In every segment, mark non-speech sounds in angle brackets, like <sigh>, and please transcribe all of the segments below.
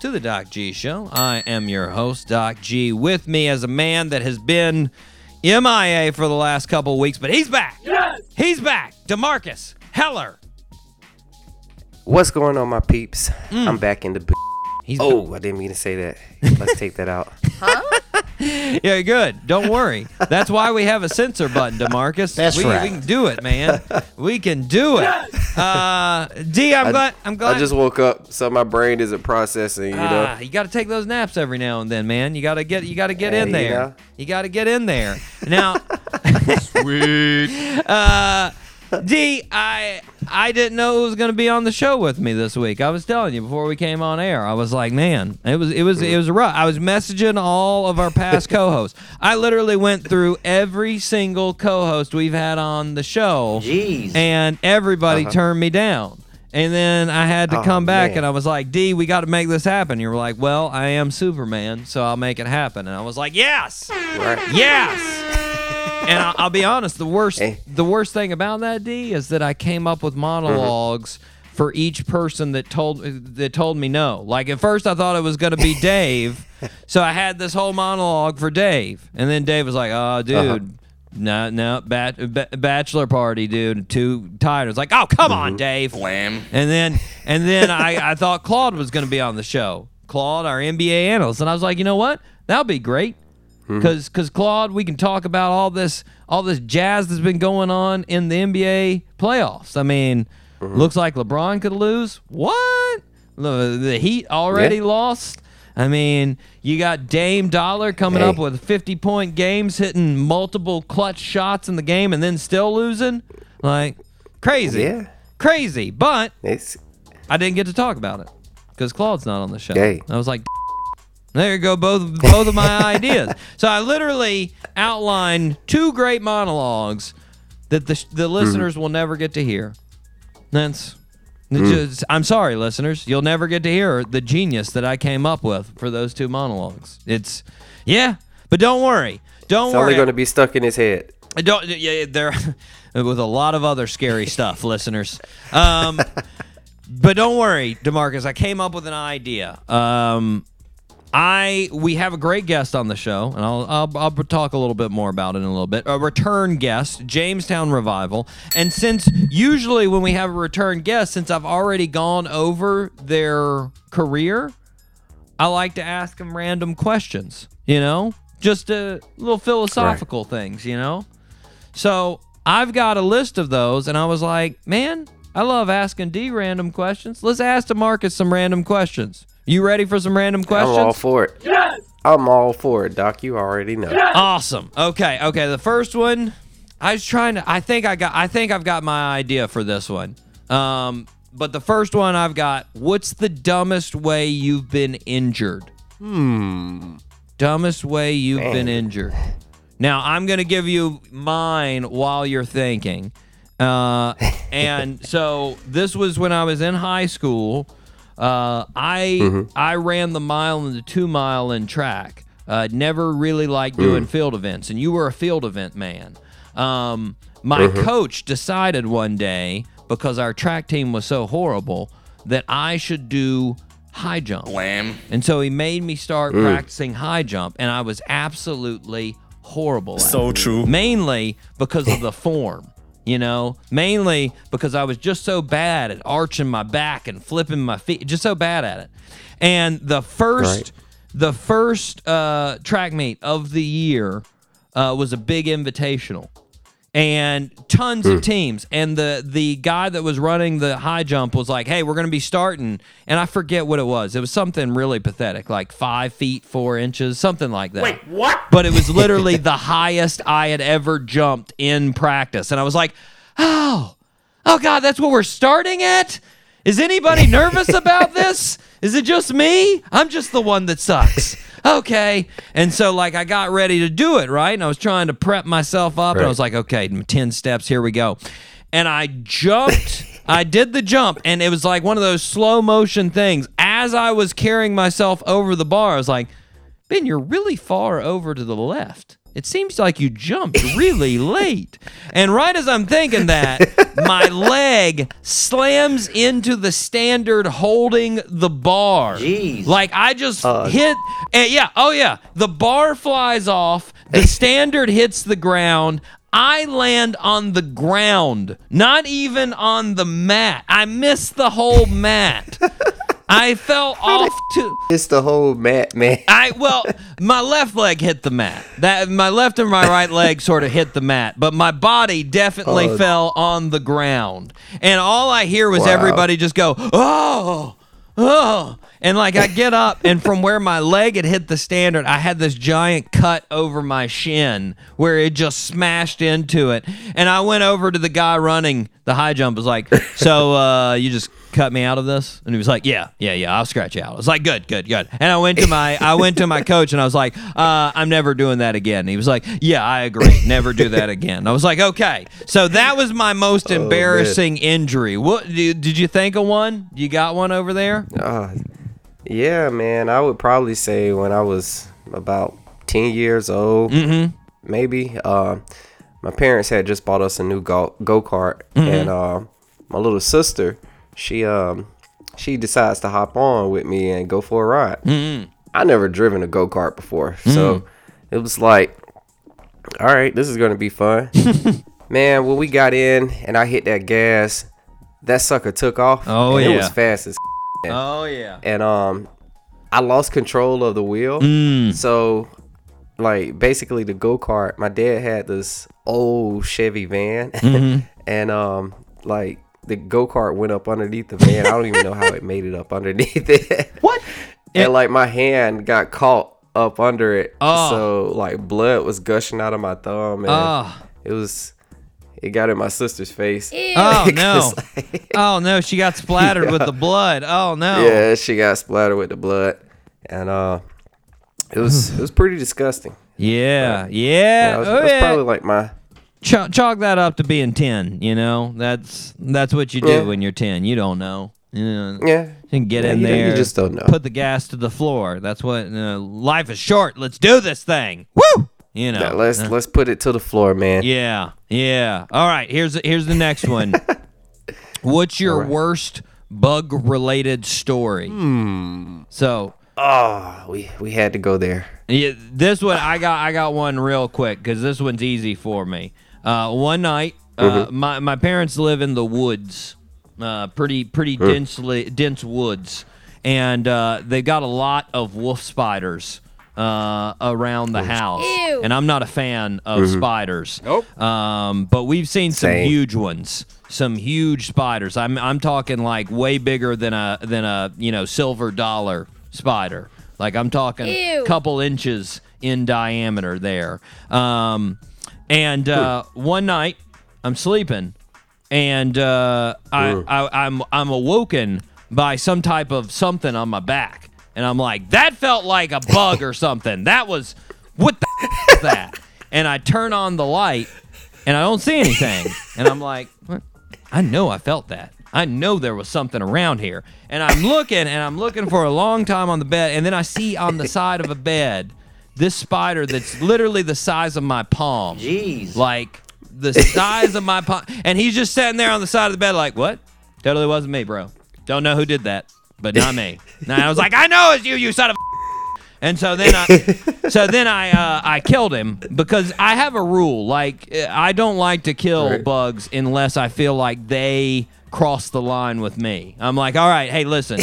to the Doc G Show. I am your host, Doc G. With me as a man that has been MIA for the last couple of weeks, but he's back. Yes! He's back. Demarcus Heller. What's going on, my peeps? Mm. I'm back in the. B- He's oh, I didn't mean to say that. Let's take that out. <laughs> <laughs> Yeah, good. Don't worry. That's why we have a censor button, Demarcus. That's we, right. We can do it, man. We can do it. <laughs> Uh, D, I'm glad. I'm glad. I just woke up, so my brain isn't processing. You know. Ah, you got to take those naps every now and then, man. You got to get you got to get Hey, in you there. know. You got to get in there. Now, <laughs> sweet. Uh, <laughs> D, I I didn't know who was going to be on the show with me this week. I was telling you before we came on air. I was like, man, it was it was it was rough. I was messaging all of our past <laughs> co-hosts. I literally went through every single co-host we've had on the show, Jeez. and everybody turned me down. And then I had to Uh-huh. Oh, come back man. and I was like, D, we got to make this happen. You were like, well, I am Superman, so I'll make it happen. And I was like, yes, Right. yes. And I'll, I'll be honest, the worst, Hey. the worst thing about that D is that I came up with monologs mm-hmm. for each person that told that told me no. Like at first, I thought it was going to be <laughs> Dave, so I had this whole monologue for Dave, and then Dave was like, "Oh, dude." Uh-huh. No, no, bat, ba- bachelor party, dude. Too tired. I was like, oh, come on, mm-hmm. Dave. Wham. And then, and then I, <laughs> I thought Claude was going to be on the show. Claude, our NBA analyst, and I was like, you know what? That'll be great, Mm-hmm. because because Claude, we can talk about all this all this jazz that's been going on in the NBA playoffs. I mean, mm-hmm. looks like LeBron could lose. What? The, the Heat already Yeah. lost. I mean, you got Dame Dollar coming Hey. up with 50 point games, hitting multiple clutch shots in the game, and then still losing. Like, crazy. Yeah. Crazy. But It's I didn't get to talk about it because Claude's not on the show. Hey. I was like, there you go, both both of my <laughs> ideas. So I literally outlined two great monologues that the the listeners will never get to hear. That's. it's just- I'm sorry, listeners. You'll never get to hear the genius that I came up with for those two monologues. It's, yeah, but don't worry. Don't worry. it's worry. only going to be stuck in his head. I Don't yeah, they're <laughs> with a lot of other scary <laughs> stuff, listeners. Um, but don't worry, Demarcus. I came up with an idea. Um, I we have a great guest on the show, and I'll, I'll I'll talk a little bit more about it in a little bit. A return guest, Jamestown Revival, and since usually when we have a return guest, since I've already gone over their career, I like to ask them random questions. You know, just a little philosophical things. You know, so I've got a list of those, and I was like, man, I love asking D random questions. Let's ask Demarcus some random questions. You ready for some random questions? I'm all for it. Yes. I'm all for it, Doc. You already know. Yes! Awesome. Okay, okay. The first one, I was trying to. I think I got. I think I've got my idea for this one. Um, but the first one I've got. What's the dumbest way you've been injured? Hmm. Dumbest way you've been injured. Now I'm gonna give you mine while you're thinking. Uh, <laughs> and so this was when I was in high school. Uh, I I ran the mile and the two mile in track. Uh, never really liked doing field events, and you were a field event man. Um, my coach decided one day because our track team was so horrible that I should do high jump. Wham. And so he made me start practicing high jump, and I was absolutely horrible. At So it. true. Mainly because of the form, you know. Mainly because I was just so bad at arching my back and flipping my feet, just so bad at it. And the first, Right. the first uh, track meet of the year uh, was a big invitational and tons of hmm. teams. And the the guy that was running the high jump was like, "Hey, we're going to be starting," and I forget what it was. It was something really pathetic, like five feet four inches, something like that. Wait, what? But it was literally the highest I had ever jumped in practice, and I was like, "Oh, oh God, that's what we're starting at." Is anybody nervous about this? Is it just me? I'm just the one that sucks. okay. And so like I got ready to do it, right? And I was trying to prep myself up and I was like, okay, 10 steps, here we go. And I jumped. I did the jump and it was like one of those slow motion things. As I was carrying myself over the bar, I was like, Ben, you're really far over to the left. It seems like you jumped really <laughs> late. And right as I'm thinking that, my leg slams into the standard holding the bar. Jeez. Like I just hit and yeah, oh yeah. The bar flies off, the <laughs> standard hits the ground. I land on the ground, not even on the mat. I miss the whole mat. <laughs> I fell off to It's the whole mat, man. I well, my left leg hit the mat. That my left and my right leg sort of hit the mat, but my body definitely Oh. fell on the ground. And all I hear was Wow. everybody just go, "Oh, oh!" And like I get up, and from where my leg had hit the standard, I had this giant cut over my shin where it just smashed into it. And I went over to the guy running the high jump. Was like, "So uh, you just cut me out of this?" And he was like, "Yeah, yeah, yeah. I'll scratch you out." I was like, "Good, good, good." And I went to my I went to my coach, and I was like, uh, "I'm never doing that again." And he was like, "Yeah, I agree. Never do that again." I was like, "Okay." So that was my most embarrassing injury. What did did you think of one? You got one over there? Uh, yeah, man. I would probably say when I was about 10 years old, Mm-hmm. maybe. Uh, my parents had just bought us a new go kart, Mm-hmm. and uh, my little sister, she um, she decides to hop on with me and go for a ride. Mm-hmm. I never driven a go kart before, so Mm. it was like, all right, this is gonna be fun. <laughs> Man, when we got in and I hit that gas, that sucker took off. Oh, and It was fast as <laughs> Oh yeah. and um I lost control of the wheel. Mm. So like basically the go-kart, my dad had this old Chevy van <laughs> Mm-hmm. and um like the go-kart went up underneath the van. I don't even know how it made it up underneath it. <laughs> What? and like my hand got caught up under it. Oh. So like blood was gushing out of my thumb and Oh. it was it got in my sister's face. Oh <laughs> no. 'Cause, like, Oh no, she got splattered with the blood. Oh no. Yeah, she got splattered with the blood, and uh, it was it was pretty disgusting. Yeah. Yeah. Yeah, that was, oh, that's yeah. probably like my Ch- chalk that up to being 10, you know? That's that's what you do Yeah. when you're 10. You don't know. You, know, yeah. you can get Yeah, in you- you there. just don't know. Put the gas to the floor. That's what uh, life is short. Let's do this thing. Woo! You know. Yeah, let's Uh, let's put it to the floor, man. yeah. Yeah. All right, here's here's the next one. <laughs> What's your worst bug related story? Hmm. So, Oh, we we had to go there. Yeah, this one I got. I got one real quick because this one's easy for me. Uh, one night, uh, Mm-hmm. my my parents live in the woods, uh, pretty pretty densely dense woods, and uh, they got a lot of wolf spiders uh, around the house. Ew. And I'm not a fan of spiders. Nope. Um, but we've seen some Same. huge ones, some huge spiders. I'm I'm talking like way bigger than a than a you know silver dollar spider. Like I'm talking Ew. couple inches in diameter there. Um, and uh, one night I'm sleeping, and uh, I, I I'm I'm awoken by some type of something on my back, and I'm like, that felt like a bug or something. That was what the <laughs> is that? And I turn on the light, and I don't see anything, and I'm like, what? I know I felt that. I know there was something around here. And I'm looking and I'm looking for a long time on the bed. And then I see on the side of a bed this spider that's literally the size of my palm. Jeez. Like the size of my palm. And he's just sitting there on the side of the bed, like, what? Totally wasn't me, bro. Don't know who did that, but not me. <laughs> And I was like, I know it's you, you son of a. <laughs> And so then I, so then I, uh, I killed him because I have a rule. Like uh, I don't like to kill Right. bugs unless I feel like they cross the line with me. I'm like, all right, hey, listen,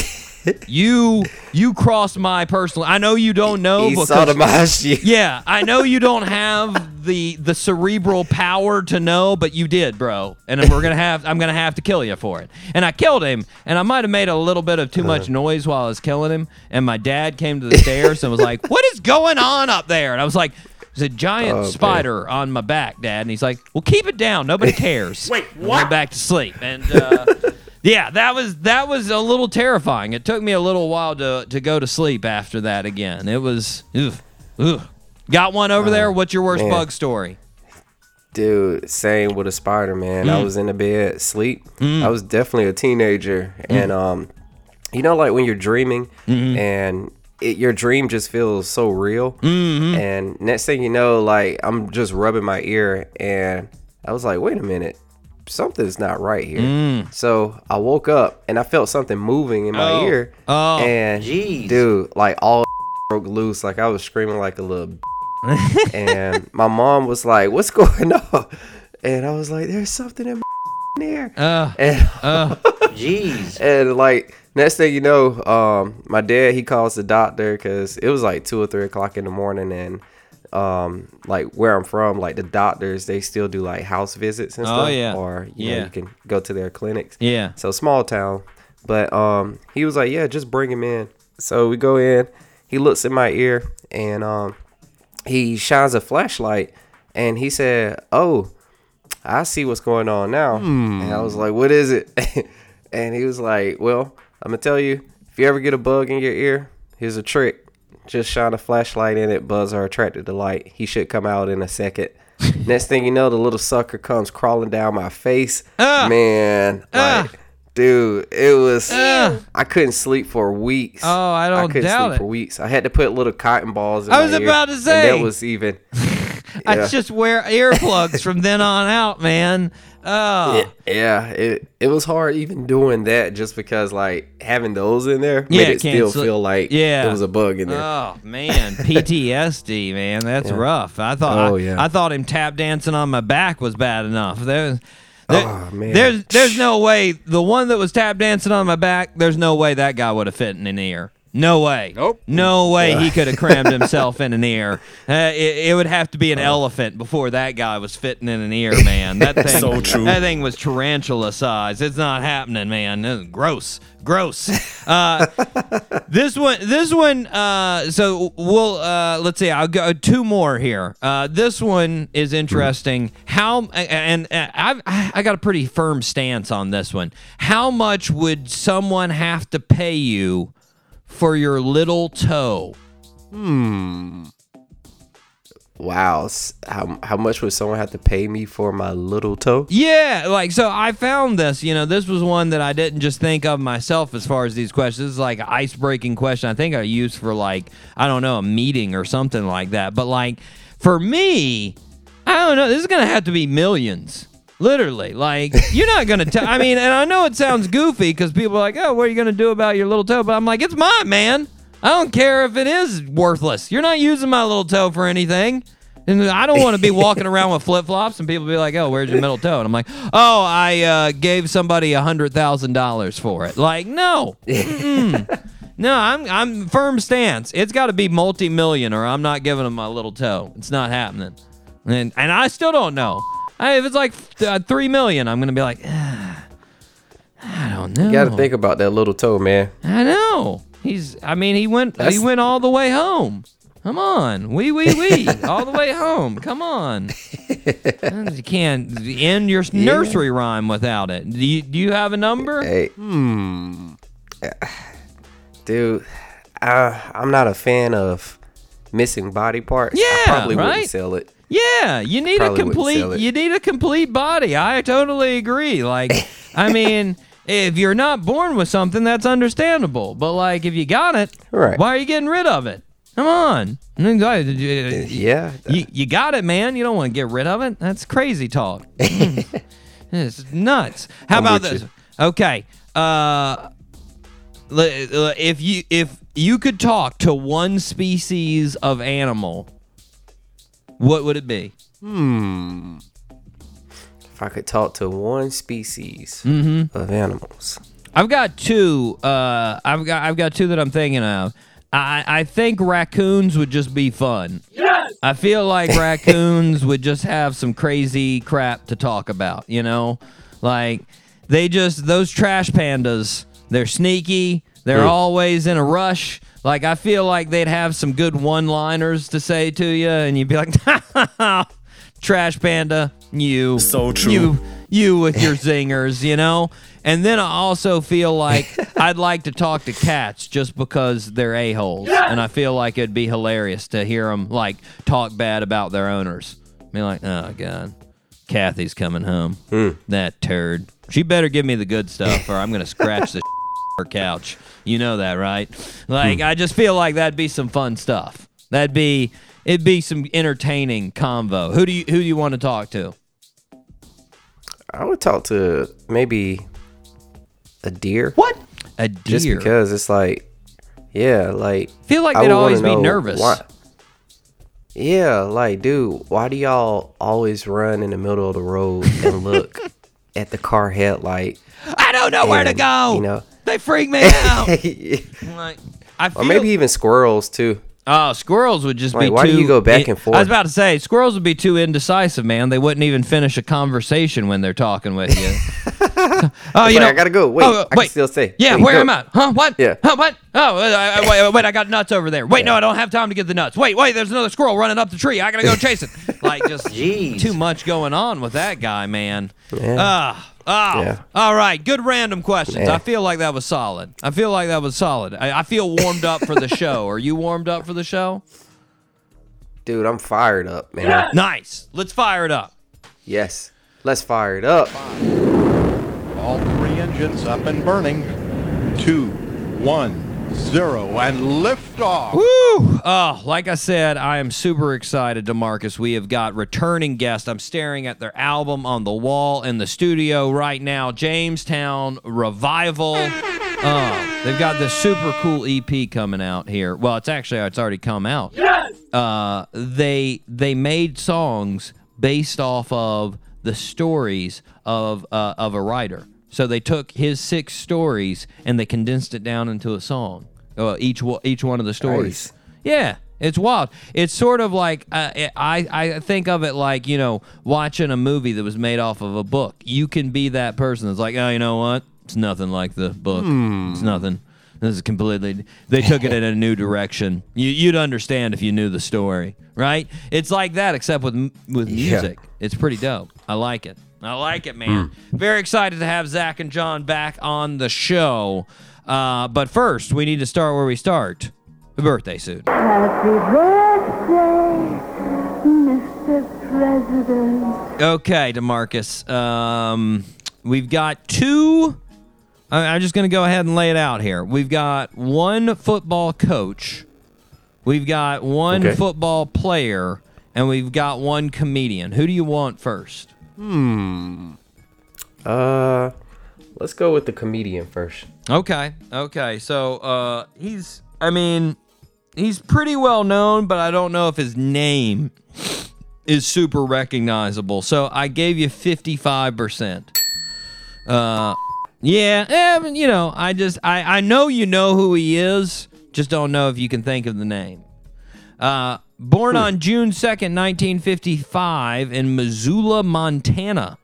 <laughs> you you cross my personal. I know you don't know He because sodomized you. <laughs> yeah, I know you don't have the the cerebral power to know, but you did, bro. And we're gonna have I'm gonna have to kill you for it. And I killed him, and I might have made a little bit of too Uh-huh. much noise while I was killing him. And my dad came to the stairs and was like, "What is going on up there?" And I was like. There's a giant Oh, man. spider on my back, Dad. And he's like, Well, keep it down. Nobody <laughs> cares. Wait, And what? Went back to sleep. And uh, Yeah, that was that was a little terrifying. It took me a little while to to go to sleep after that again. It was ugh, ugh. Got one over there. What's your worst man. bug story? Dude, same with a spider, man. Mm. I was in the bed, sleep. I was definitely a teenager, and um, you know, like when you're dreaming, Mm-hmm. and it, your dream just feels so real. Mm-hmm. And next thing you know, like I'm just rubbing my ear, and I was like, wait a minute, something's not right here. So I woke up, and I felt something moving in my Mm. Oh. ear, Oh, and jeez. dude, like all <laughs> broke loose. Like I was screaming like a little. <laughs> and my mom was like, "What's going <laughs> on?" And I was like, "There's something in my ear." Uh, And uh, Jeez. and like next thing you know, um, my dad he calls the doctor because it was like two or three o'clock in the morning, and um, like where I'm from, like the doctors they still do like house visits and Oh, stuff, yeah. or you know Yeah. you can go to their clinics. yeah. So small town. But um he was like, Yeah, just bring him in. So we go in, he looks in my ear and um he shines a flashlight and he said, Oh, I see what's going on now. And I was like, What is it? <laughs> and he was like, Well, I'm gonna tell you, if you ever get a bug in your ear, here's a trick. Just shine a flashlight in it, bugs are attracted to light. He should come out in a second. <laughs> Next thing you know, the little sucker comes crawling down my face. Ah. Man, Ah. like, dude, it was. Ah. I couldn't sleep for weeks. Oh, I don't I couldn't doubt sleep it. for weeks. I had to put little cotton balls. In I was ear, about to and say. that was even. I Yeah. just wear earplugs from then on out, man. Oh, Yeah, it it was hard even doing that just because like having those in there Yeah, made it still feel like Yeah. there was a bug in there. Oh man, <laughs> PTSD, man, that's rough. I thought, Oh, I, yeah. I thought him tap dancing on my back was bad enough. There, there- Oh, man. there's, there's no way the one that was tap dancing on my back. There's no way that guy would have fit in an ear. No way. Nope. No way he could have <laughs> crammed himself in an ear. Uh, it, it would have to be an elephant before that guy was fitting in an ear, <laughs> man. That thing, So true. That thing was tarantula size. It's not happening, man. Gross, gross. Uh, <laughs> this one, this one. Uh, so we'll uh, let's see. I'll go two more here. Uh, this one is interesting. How and, and I've I got a pretty firm stance on this one. How much would someone have to pay you for your little toe? Hmm. Wow, how how much would someone have to pay me for my little toe? Yeah, like so I found this, you know, this was one that I didn't just think of myself as far as these questions. This is like an ice breaking question I think I used for like, I don't know, a meeting or something like that. But like for me, I don't know, this is gonna have to be millions. Literally, like you're not gonna tell. I mean, and I know it sounds goofy because people are like, "Oh, what are you gonna do about your little toe?" But I'm like, it's mine, man. I don't care if it is worthless. You're not using my little toe for anything. And I don't want to be walking around with flip flops and people be like, "Oh, where's your middle toe?" And I'm like, "Oh, I uh, gave somebody a hundred thousand dollars for it." Like, no, Mm-mm. no, I'm I'm firm stance. It's got to be multi million, or I'm not giving them my little toe. It's not happening. And and I still don't know. I, if it's like uh, three million, I'm gonna be like, ah, I don't know. You got to think about that little toe, man. I know. He's. I mean, he went. he went all the way home. Come on, wee wee wee, <laughs> all the way home. Come on. you can't end your nursery rhyme without it. Do you, do you have a number? Hey, hmm, dude, I, I'm not a fan of missing body parts. Yeah, I probably right? wouldn't sell it. Yeah, you need Probably a complete. You need a complete body. I totally agree. Like, I <laughs> mean. If you're not born with something, that's understandable. But like, if you got it, Right. why are you getting rid of it? Come on. Yeah, You, you got it, man. You don't want to get rid of it. That's crazy talk. <laughs> It's nuts. How I'm about this? you. Okay. Uh, if you if you could talk to one species of animal, what would it be? Hmm. If I could talk to one species Mm-hmm. of animals, I've got two. Uh, I've got I've got two that I'm thinking of. I I think raccoons would just be fun. Yes. I feel like <laughs> raccoons would just have some crazy crap to talk about. You know, like they just those trash pandas. They're sneaky. They're always in a rush. Like I feel like they'd have some good one-liners to say to you, and you'd be like, <laughs> "Trash panda, you." So true. You you with your zingers, you know? And then I also feel like <laughs> I'd like to talk to cats just because they're a holes, and I feel like it'd be hilarious to hear them like talk bad about their owners. Be like, oh god, Kathy's coming home. Hmm. That turd. She better give me the good stuff, or I'm gonna scratch the <laughs> her couch. You know that, right? Like, hmm. I just feel like that'd be some fun stuff. That'd be it'd be some entertaining convo. Who do you who do you want to talk to? I would talk to maybe a deer. What? A deer. Just because it's like, yeah, like. feel like I they'd always be nervous. why- Yeah, like, dude, why do y'all always run in the middle of the road and look <laughs> at the car headlight? I don't know where to go. you know- they freak me <laughs> out. or like, I feel, maybe even squirrels too. Oh, squirrels would just be Like, why too. do you go back I- and forth? I was about to say squirrels would be too indecisive, man. They wouldn't even finish a conversation when they're talking with you. <laughs> oh, Like, you know, I gotta go. Wait, oh, I can still say. Yeah, Wait, where go. am I? Huh? What? Yeah. Huh? What? Oh, uh, <laughs> I, I- wait, wait, I got nuts over there. Wait, no, I don't have time to get the nuts. Wait, wait, there's another squirrel running up the tree. I gotta go chase it. Like just Jeez. too much going on with that guy, man. Yeah. Ah. Oh, Yeah. all right. Good random questions. Yeah. I feel like that was solid. I feel like that was solid. I, I feel warmed up for the <laughs> show. Are you warmed up for the show? Dude, I'm fired up, man. Nice. Let's fire it up. Yes. Let's fire it up. All three engines up and burning. Two, one, zero, and lift off. Woo! Oh, like I said, I am super excited, Demarcus. We have got returning guests. I'm staring at their album on the wall in the studio right now. Jamestown Revival. Oh, they've got this super cool EP coming out here. Well, it's actually it's already come out. Yes. Uh, they they made songs based off of the stories of uh, of a writer. So they took his six stories and they condensed it down into a song. Uh, each one- each one of the stories. Nice. Yeah, it's wild. It's sort of like uh, I I think of it like you know watching a movie that was made off of a book. You can be that person that's like, oh, you know what? It's nothing like the book. It's nothing. This is completely. They took it in a new direction. You, you'd understand if you knew the story, right? It's like that, except with with Yeah. music. It's pretty dope. I like it. I like it, man. Very excited to have Zach and John back on the show. Uh, but first, we need to start where we start. The birthday suit. Happy birthday, Mr. President. Okay, Demarcus. Um, we've got two. I- I'm just going to go ahead and lay it out here. We've got one football coach, we've got one Okay. football player, and we've got one comedian. Who do you want first? Uh, let's go with the comedian first. Okay. Okay. So uh he's I mean, he's pretty well known, but I don't know if his name is super recognizable. So I gave you 55%. Uh yeah, eh, you know, I just I I know you know who he is, just don't know if you can think of the name. Uh born on June 2nd, 1955 in Missoula, Montana.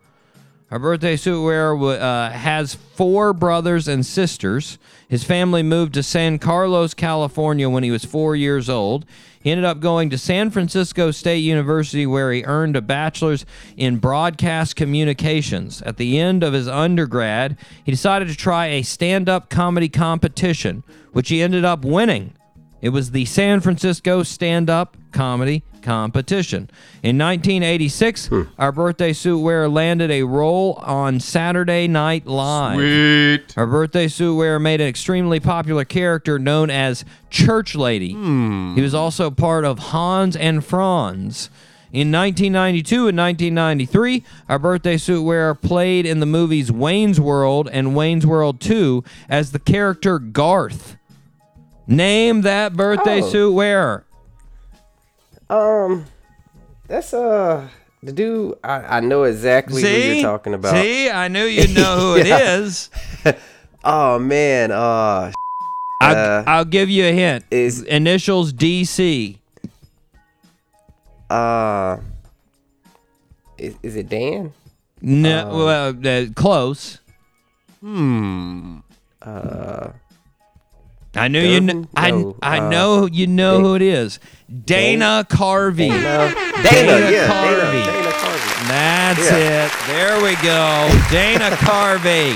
Our birthday suit wearer uh, has four brothers and sisters. His family moved to San Carlos, California when he was four years old. He ended up going to San Francisco State University where he earned a bachelor's in broadcast communications. At the end of his undergrad, he decided to try a stand up comedy competition, which he ended up winning. It was the San Francisco Stand Up Comedy Competition. In 1986, hmm. our birthday suit wearer landed a role on Saturday Night Live. Sweet. Our birthday suit wearer made an extremely popular character known as Church Lady. Hmm. He was also part of Hans and Franz. In 1992 and 1993, our birthday suit wearer played in the movies Wayne's World and Wayne's World 2 as the character Garth. Name that birthday Oh. suit wearer. Um, that's uh the dude. I, I know exactly who you're talking about. See, I knew you'd know who it <laughs> is. <laughs> Oh man, uh, I'll, Uh, I'll give you a hint. is- initials DC. uh, is, is it Dan? No, Oh. well, uh, close. Hmm. Uh, I knew you. Kn- Durban? I I uh, know you know who it is. Dana Carvey. Dana, Dana Dana, yeah, Carvey. Dana, Dana Carvey. That's Yeah. it. There we go. Dana <laughs> Carvey.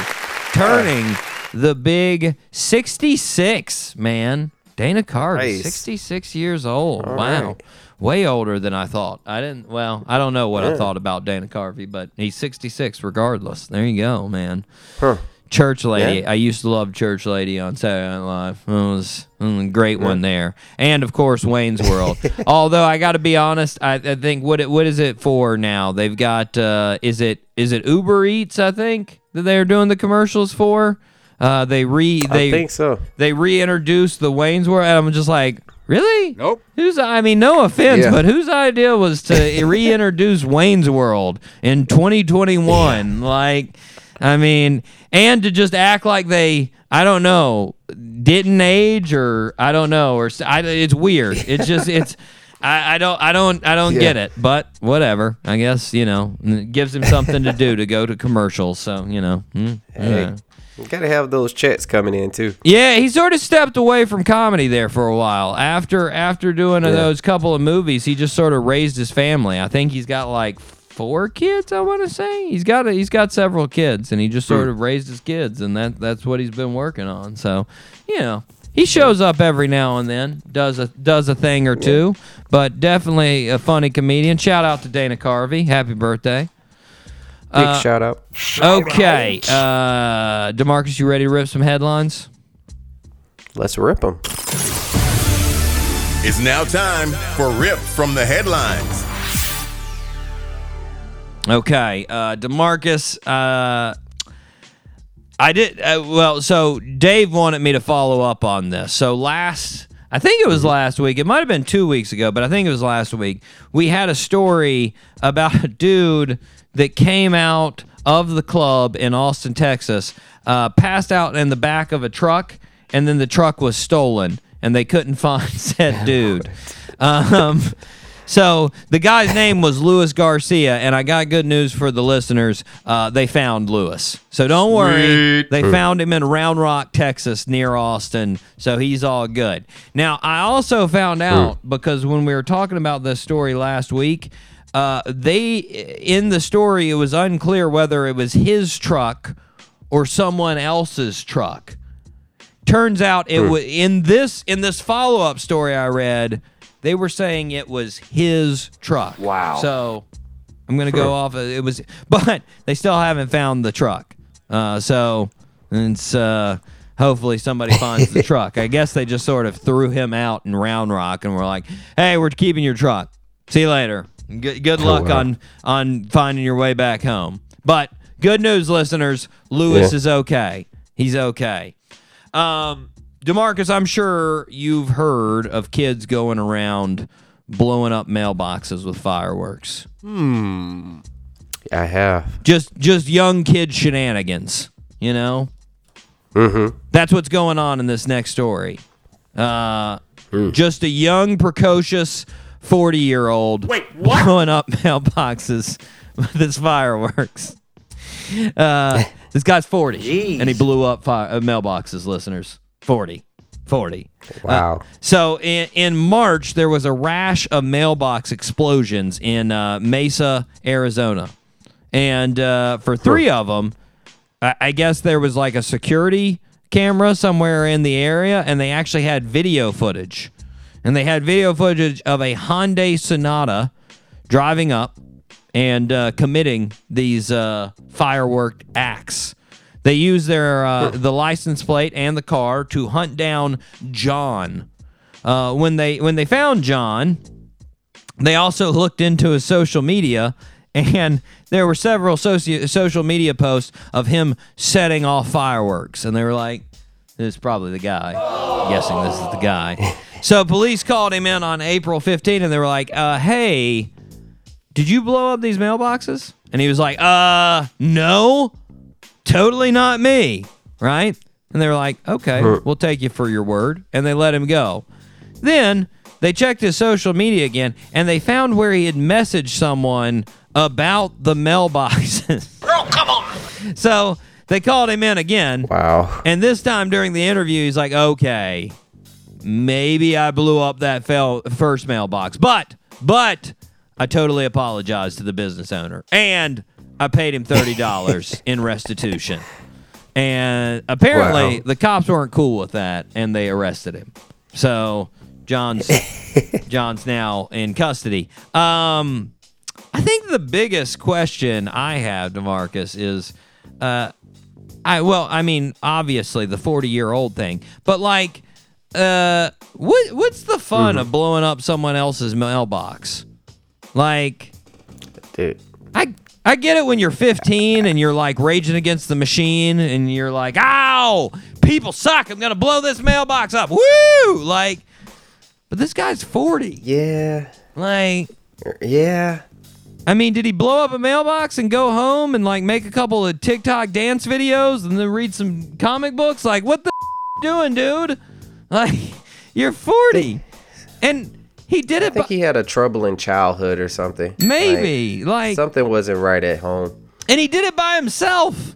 turning the big 66, man. Dana Carvey, Nice. 66 years old. All wow. right. Way older than I thought. I didn't, well, I don't know what I thought about Dana Carvey, but he's 66 regardless. There you go, man. Huh. Church Lady. Yeah. I used to love Church Lady on Saturday Night Live. It was a great one there, and of course Wayne's World. <laughs> Although I got to be honest, I, I think what it, what is it for now? They've got uh, is it is it Uber Eats? I think that they're doing the commercials for. Uh, they re they I think so. they reintroduced the Wayne's World, and I'm just like, really? Nope. Who's I mean, no offense, Yeah. but whose idea was to <laughs> reintroduce Wayne's World in 2021? Like, I mean, and to just act like they, I don't know, didn't age or I don't know, or I, it's weird. It's <laughs> just it's. I, I don't I don't I don't Yeah. get it, but whatever. I guess you know it gives him something to do to go to commercials. So you know, mm, yeah. You gotta have those checks coming in too. Yeah, he sort of stepped away from comedy there for a while. After after doing those couple of movies, he just sort of raised his family. I think he's got like four kids. I want to say he's got a, he's got several kids, and he just sort of raised his kids, and that that's what he's been working on. So, you know, he shows up every now and then, does a does a thing or two, but definitely a funny comedian. Shout out to Dana Carvey. Happy birthday. Big Uh, shout out. Okay, uh, Demarcus, you ready to rip some headlines? Let's rip them. It's now time for Rip from the Headlines. Okay, uh, Demarcus. Uh, I did uh, well. So Dave wanted me to follow up on this. So last, I think it was last week. It might have been two weeks ago, but I think it was last week. We had a story about a dude that came out of the club in Austin, Texas, uh, passed out in the back of a truck, and then the truck was stolen, and they couldn't <laughs> find said dude. Um, so the guy's name was Louis Garcia, and I got good news for the listeners. Uh, they found Louis, so don't worry. They found him in Round Rock, Texas, near Austin, so he's all good. Now, I also found out because when we were talking about this story last week, uh, they in the story it was unclear whether it was his truck or someone else's truck turns out it was in this in this follow-up story i read they were saying it was his truck. Wow. so i'm gonna go off of, it was but they still haven't found the truck. Uh, so it's uh, hopefully somebody finds the <laughs> truck. I guess they just sort of threw him out in round rock and were like hey we're keeping your truck. See you later. Good, good luck wow. on on finding your way back home. But good news listeners Louis Yeah. is okay. He's okay. Um, Demarcus, I'm sure you've heard of kids going around blowing up mailboxes with fireworks. Hmm. I have. Just just young kid shenanigans, you know? Mm-hmm. That's what's going on in this next story. Uh, just a young, precocious 40 year old blowing up <laughs> mailboxes with his fireworks. Uh, this guy's 40, Jeez. and he blew up fi- uh, mailboxes, listeners. 40. 40. Wow. So in, in March, there was a rash of mailbox explosions in uh, Mesa, Arizona. And uh, for three of them, I, I guess there was like a security camera somewhere in the area, and they actually had video footage. And they had video footage of a Hyundai Sonata driving up and uh, committing these uh, firework acts. They used their uh, the license plate and the car to hunt down John. Uh, when they when they found John, they also looked into his social media, and there were several soci- social media posts of him setting off fireworks, and they were like, "This is probably the guy." Guessing this is the guy. <laughs> So police called him in on April 15, and they were like, uh, "Hey, did you blow up these mailboxes?" And he was like, "Uh, no, totally not me." Right? And they were like, "Okay, we'll take you for your word," and they let him go. Then they checked his social media again and they found where he had messaged someone about the mailboxes. <laughs> Bro, come on. So they called him in again. Wow. And this time during the interview, he's like, okay, maybe I blew up that fel- first mailbox, but, but I totally apologize to the business owner and I paid him $30 <laughs> in restitution. And apparently Wow. the cops weren't cool with that and they arrested him. So John's <laughs> John's now in custody. Um I think the biggest question I have, Demarcus, is uh I well, I mean, obviously the 40-year-old thing. But like uh what what's the fun of blowing up someone else's mailbox? Like Dude. I I get it when you're 15 and you're like raging against the machine and you're like, "Ow, people suck. I'm gonna blow this mailbox up." Woo! Like, but this guy's 40. Yeah. Like, Yeah. I mean, did he blow up a mailbox and go home and like make a couple of TikTok dance videos and then read some comic books? Like, what the doing, dude? Like, you're 40, and he did it. I think By, he had a troubling childhood or something. maybe Like, like something wasn't right at home. And he did it by himself.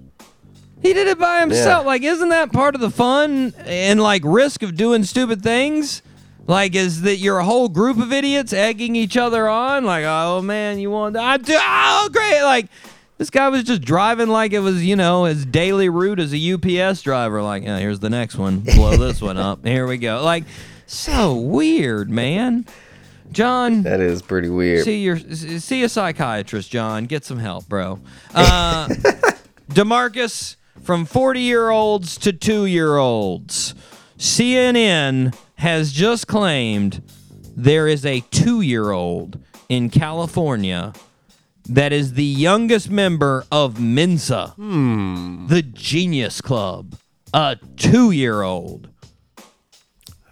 He did it by himself. Yeah. Like, isn't that part of the fun and like risk of doing stupid things? Like, is that you're a whole group of idiots egging each other on? Like, oh man, you want I do oh great. Like, this guy was just driving like it was, you know, his daily route as a UPS driver. Like, yeah, here's the next one. Blow this one up. <laughs> Here we go. Like, so weird, man. John, That is pretty weird. See your see a psychiatrist, John. Get some help, bro. Uh, <laughs> Demarcus from 40 year olds to two year olds. CNN has just claimed there is a two year old in California that is the youngest member of Mensa, the Genius Club. A two year old.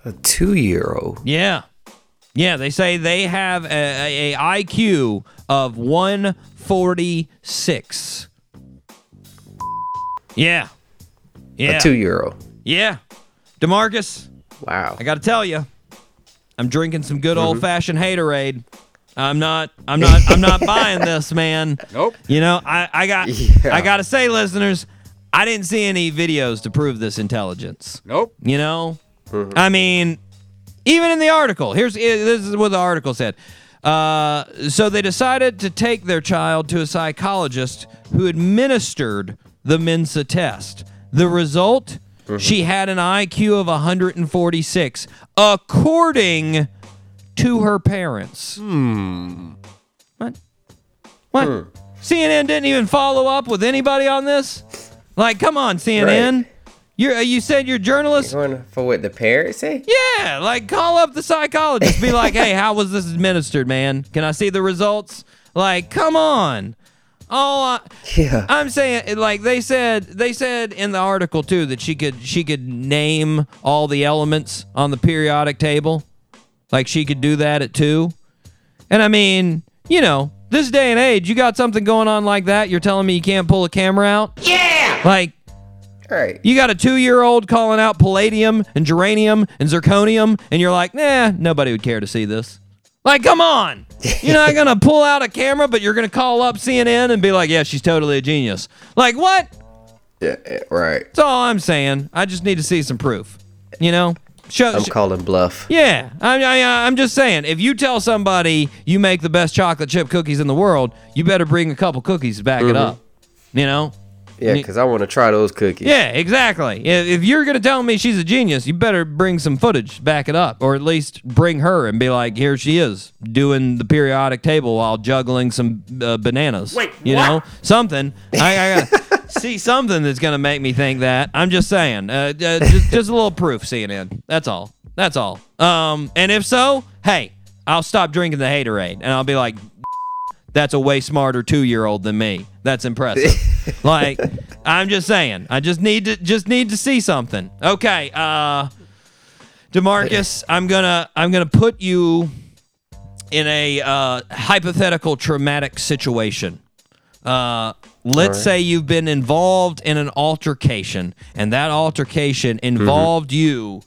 A two year old. Yeah. Yeah, they say they have a, a, a IQ of 146. Yeah. Yeah. A two year old. yeah. DeMarcus, Wow. I got to tell you, I'm drinking some good Mm-hmm. old-fashioned haterade. I'm not I'm not I'm not <laughs> buying this, man. Nope. You know, I I got Yeah. I got to say listeners, I didn't see any videos to prove this intelligence. Nope. You know, I mean, even in the article, here's this is what the article said. Uh, so they decided to take their child to a psychologist who administered the Mensa test. The result, she had an IQ of 146, according to her parents. Hmm. What? What? CNN didn't even follow up with anybody on this. Like, come on, CNN. Right. You're, uh, you said you're journalists. Going for what the parents say? Yeah, like call up the psychologist. Be like, hey, how was this administered, man? Can I see the results? Like, come on. Oh, I, Yeah. I'm saying, like they said, they said in the article too that she could she could name all the elements on the periodic table, like she could do that at two. And I mean, you know, this day and age, you got something going on like that. You're telling me you can't pull a camera out? Yeah. Like Right. you got a two year old calling out palladium and germanium and zirconium, and you're like, nah, nobody would care to see this. Like, come on. You're not going <laughs> to pull out a camera, but you're going to call up CNN and be like, yeah, she's totally a genius. Like, what? Yeah. Right. That's all I'm saying. I just need to see some proof. You know? Show, I'm calling bluff. yeah, I, I, I'm just saying. If you tell somebody you make the best chocolate chip cookies in the world, you better bring a couple cookies to back it mm-hmm. up. You know? Yeah, because I want to try those cookies. Yeah, exactly. If, if you're gonna tell me she's a genius, you better bring some footage, back it up, or at least bring her and be like, "Here she is doing the periodic table while juggling some uh, bananas." Wait, you know something. I, I gotta <laughs> see something that's gonna make me think that. I'm just saying, uh, uh, just, <laughs> just a little proof, CNN. That's all. That's all. Um, and if so, hey, I'll stop drinking the haterade, and I'll be like, <laughs> that's a way smarter two year old than me. That's impressive. Like, I'm just saying. I just need to just need to see something. Okay, uh Demarcus, <laughs> I'm gonna I'm gonna put you in a uh, hypothetical traumatic situation. Uh, let's say you've been involved in an altercation, and that altercation involved you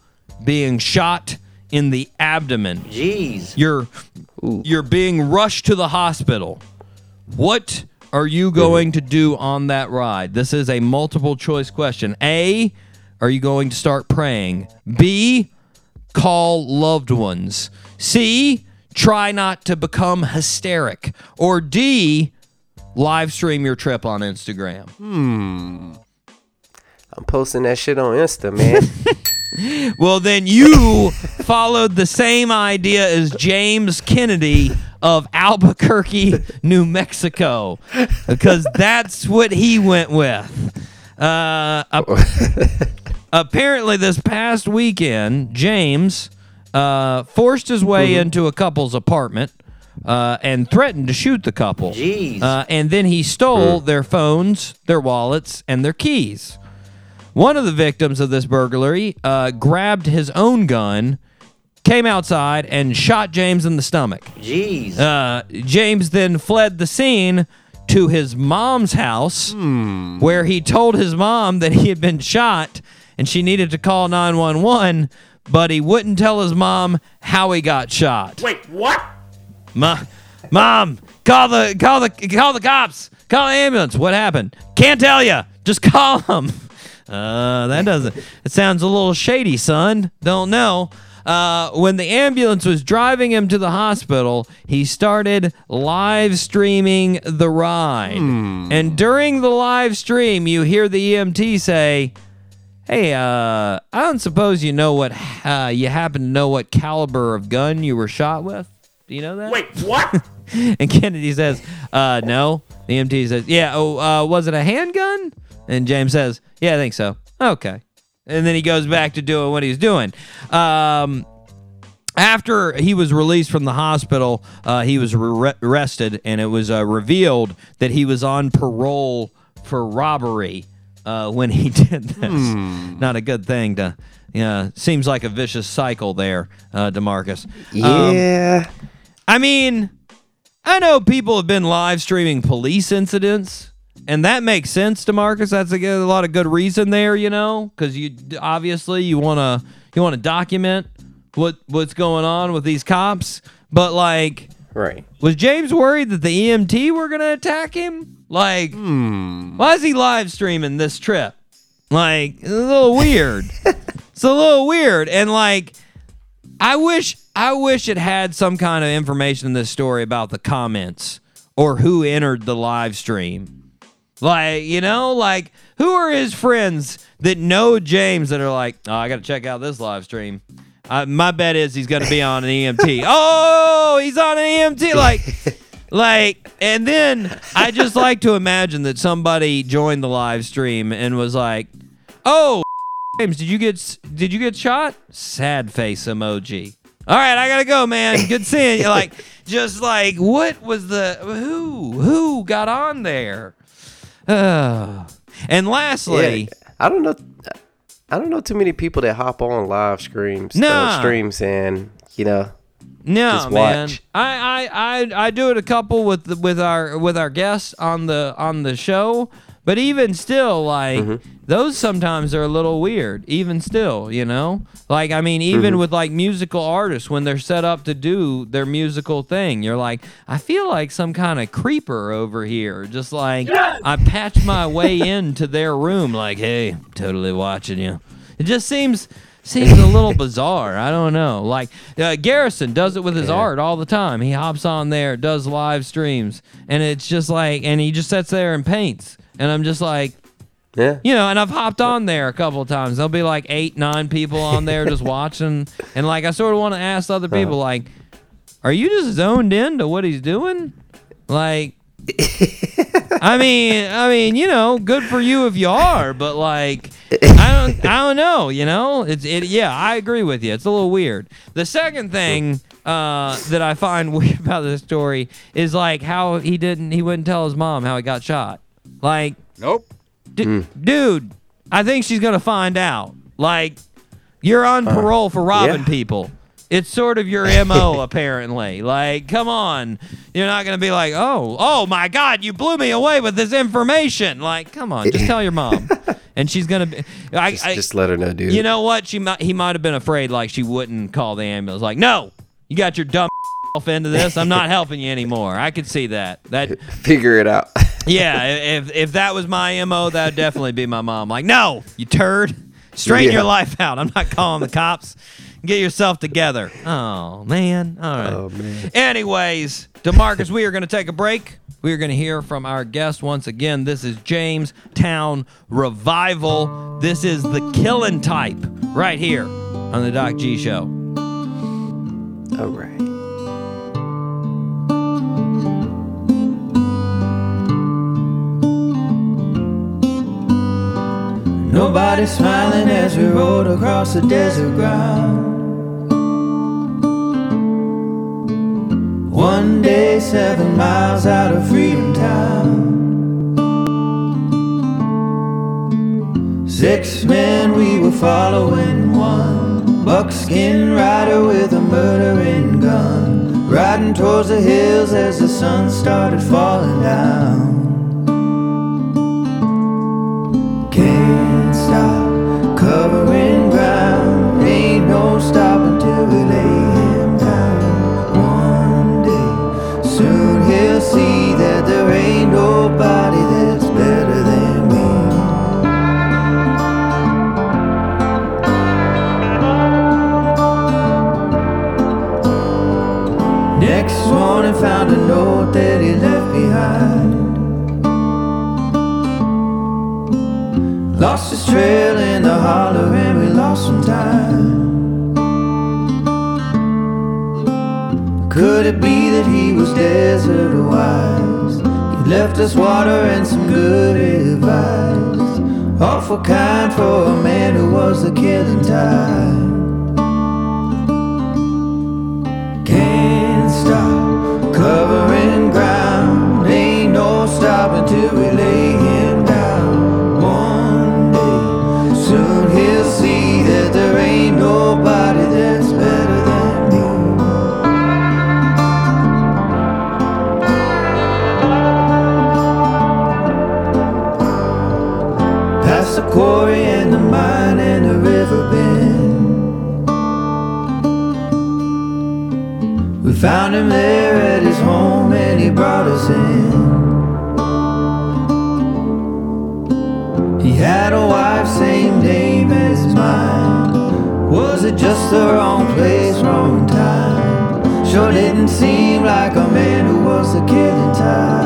being shot in the abdomen. Jeez. You're you're being rushed to the hospital. What are you going to do on that ride? This is a multiple choice question. A, are you going to start praying? B, call loved ones. C, try not to become hysteric. Or D, live stream your trip on Instagram. Hmm. I'm posting that shit on Insta, man. <laughs> <laughs> Well, then you followed the same idea as James Kennedy of Albuquerque, <laughs> New Mexico, because that's what he went with. Uh, ap- <laughs> apparently, this past weekend, James uh, forced his way into a couple's apartment uh, and threatened to shoot the couple. Jeez. Uh, and then he stole their phones, their wallets, and their keys. One of the victims of this burglary uh, grabbed his own gun, came outside, and shot James in the stomach. Jeez. Uh, James then fled the scene to his mom's house, where he told his mom that he had been shot and she needed to call 911, but he wouldn't tell his mom how he got shot. Wait, what? Ma- mom, call the call the call the cops. Call the ambulance. What happened? Can't tell you. Just call them. <laughs> Uh, that doesn't. It sounds a little shady, son. Don't know. Uh, when the ambulance was driving him to the hospital, he started live streaming the ride. And during the live stream, you hear the EMT say, Hey, uh, I don't suppose you know what, uh, you happen to know what caliber of gun you were shot with? Do you know that? Wait, what? <laughs> And Kennedy says, uh, no. The EMT says, yeah, oh, uh, was it a handgun? And James says, yeah, I think so. Okay. And then he goes back to doing what he's doing. Um, after he was released from the hospital, uh, he was re- arrested, and it was uh, revealed that he was on parole for robbery uh, when he <laughs> did this. Not a good thing to. Yeah, seems like a vicious cycle there, uh, Demarcus. Um, yeah. I mean, I know people have been live streaming police incidents, and that makes sense, Demarcus. That's a, good, a lot of good reason there, you know, because you obviously you want to you want to document what what's going on with these cops. But like, right. was James worried that the EMT were gonna attack him? Like, hmm. why is he live streaming this trip? Like, it's a little weird. <laughs> it's a little weird, and like. I wish I wish it had some kind of information in this story about the comments or who entered the live stream. Like, you know, like who are his friends that know James that are like, oh, I got to check out this live stream. Uh, my bet is he's going to be on an EMT. <laughs> oh, he's on an EMT. Like, <laughs> like, and then I just like to imagine that somebody joined the live stream and was like, oh, James, did you get did you get shot? Sad face emoji. All right, I gotta go, man. Good seeing you. Like, <laughs> just like, what was the who who got on there? Uh, <sighs> and lastly, Yeah, I don't know. I don't know too many people that hop on live streams, Nah. uh, streams, and you know, no, just man. I, I I I do it a couple with the, with our with our guests on the on the show, but even still, like Mm-hmm. those sometimes are a little weird. Even still, you know, like I mean, even Mm-hmm. with like musical artists when they're set up to do their musical thing, you're like, I feel like some kind of creeper over here. Just like I patch my way <laughs> into their room, like, hey, totally watching you. It just seems seems a little <laughs> bizarre. I don't know. Like uh, Garrison does it with his art all the time. He hops on there, does live streams, and it's just like, and he just sits there and paints. And I'm just like, yeah, you know, and I've hopped on there a couple of times. There'll be like eight, nine people on there just <laughs> watching, and like I sort of want to ask other people, like, are you just zoned in to what he's doing? Like, <laughs> I mean, I mean, you know, good for you if you are, but like, I don't, I don't know, you know, it's, it, yeah, I agree with you. It's a little weird. The second thing uh, that I find <laughs> weird about this story is like how he didn't, he wouldn't tell his mom how he got shot. Like, Nope. D- hmm. dude, I think she's gonna find out. Like, you're on uh, parole for robbing yeah. people. It's sort of your <laughs> mo, apparently. Like, come on, you're not gonna be like, oh, oh my God, you blew me away with this information. Like, come on, just tell your mom, <laughs> and she's gonna be. I, just, I, just let her know, dude. you know what? She might. He might have been afraid, like she wouldn't call the ambulance. Like, no, you got your dumb <laughs> into this. I'm not helping you anymore. I could see that. That figure it out. Yeah, if if that was my mo, that'd definitely be my mom. Like, no, you turd, straighten Yeah. your life out. I'm not calling the cops. Get yourself together. Oh man. All right. Oh, man. Anyways, Demarcus, we are going to take a break. We are going to hear from our guest once again. This is James Town Revival. This is the killing Type right here on the Doc G Show. All right. Nobody smiling as we rode across the desert ground. One day, seven miles out of Freedom Town. Six men we were following one buckskin rider with a murdering gun, riding towards the hills as the sun started falling down. Found a note that he left behind. Lost his trail in the hollow and we lost some time. Could it be that he was desert wise? He left us water and some good advice. Awful kind for a man who was the killing type. Him there at his home and he brought us in. He had a wife, same name as mine. Was it just the wrong place, wrong time? Sure didn't seem like a man who was the killing type.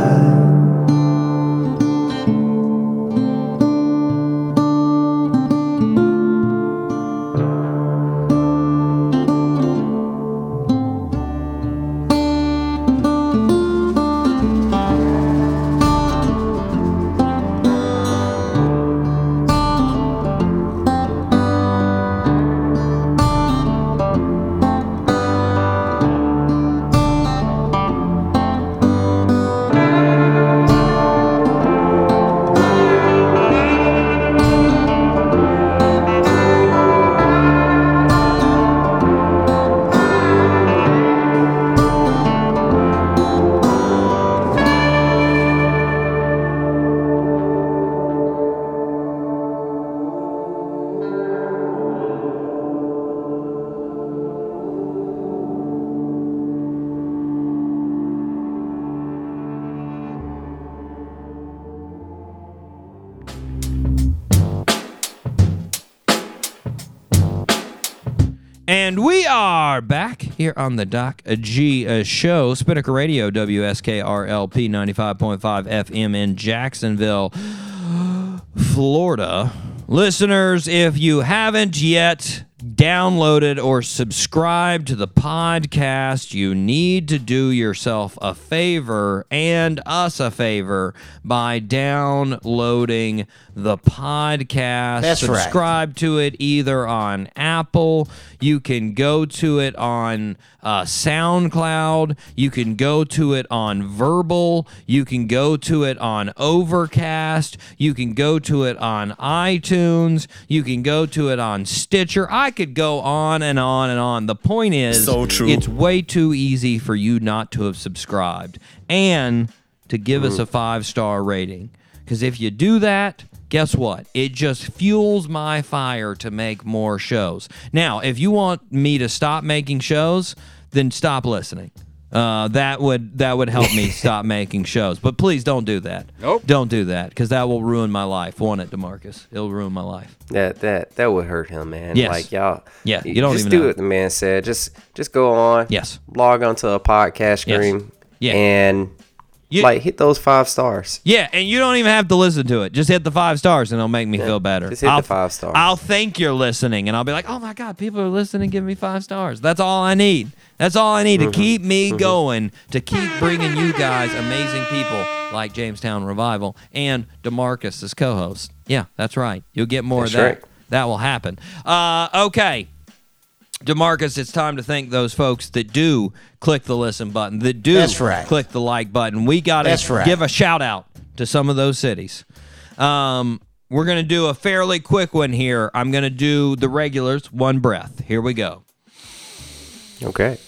And we are back here on the Doc G uh, Show, Spinnaker Radio, WSKRLP 95.5 FM in Jacksonville, Florida. Listeners, if you haven't yet downloaded or subscribed to the podcast, you need to do yourself a favor and us a favor by downloading the podcast. That's right. Subscribe to it either on Apple. You can go to it on uh, SoundCloud. You can go to it on Verbal. You can go to it on Overcast. You can go to it on iTunes. You can go to it on Stitcher. I could go on and on and on. The point is, So true. it's way too easy for you not to have subscribed and to give us a five star rating. Because if you do that, guess what? It just fuels my fire to make more shows. Now, if you want me to stop making shows, then stop listening. Uh, that would that would help me <laughs> stop making shows. But please don't do that. Nope. Don't do that because that will ruin my life. Won't it, Demarcus? It'll ruin my life. That that that would hurt him, man. Yes. Like y'all. Yeah, you don't just even do know. what the man said. Just just go on. Yes. Log onto a podcast Yes. stream. Yeah. And You- like hit those five stars. Yeah, and you don't even have to listen to it. Just hit the five stars, and it'll make me feel better. just hit the I'll, five stars. I'll think you're listening, and I'll be like, "Oh my god, people are listening. Give me five stars. That's all I need. That's all I need Mm-hmm. to keep me going. To keep bringing you guys amazing people like Jamestown Revival and Demarcus as co-host. Yeah, that's right. You'll get more That's of that. right. That will happen. Uh, okay. Demarcus, it's time to thank those folks that do click the listen button, that do That's right. click the like button. We got to right. give a shout out to some of those cities. Um, we're going to do a fairly quick one here. I'm going to do the regulars, one breath. Here we go. Okay.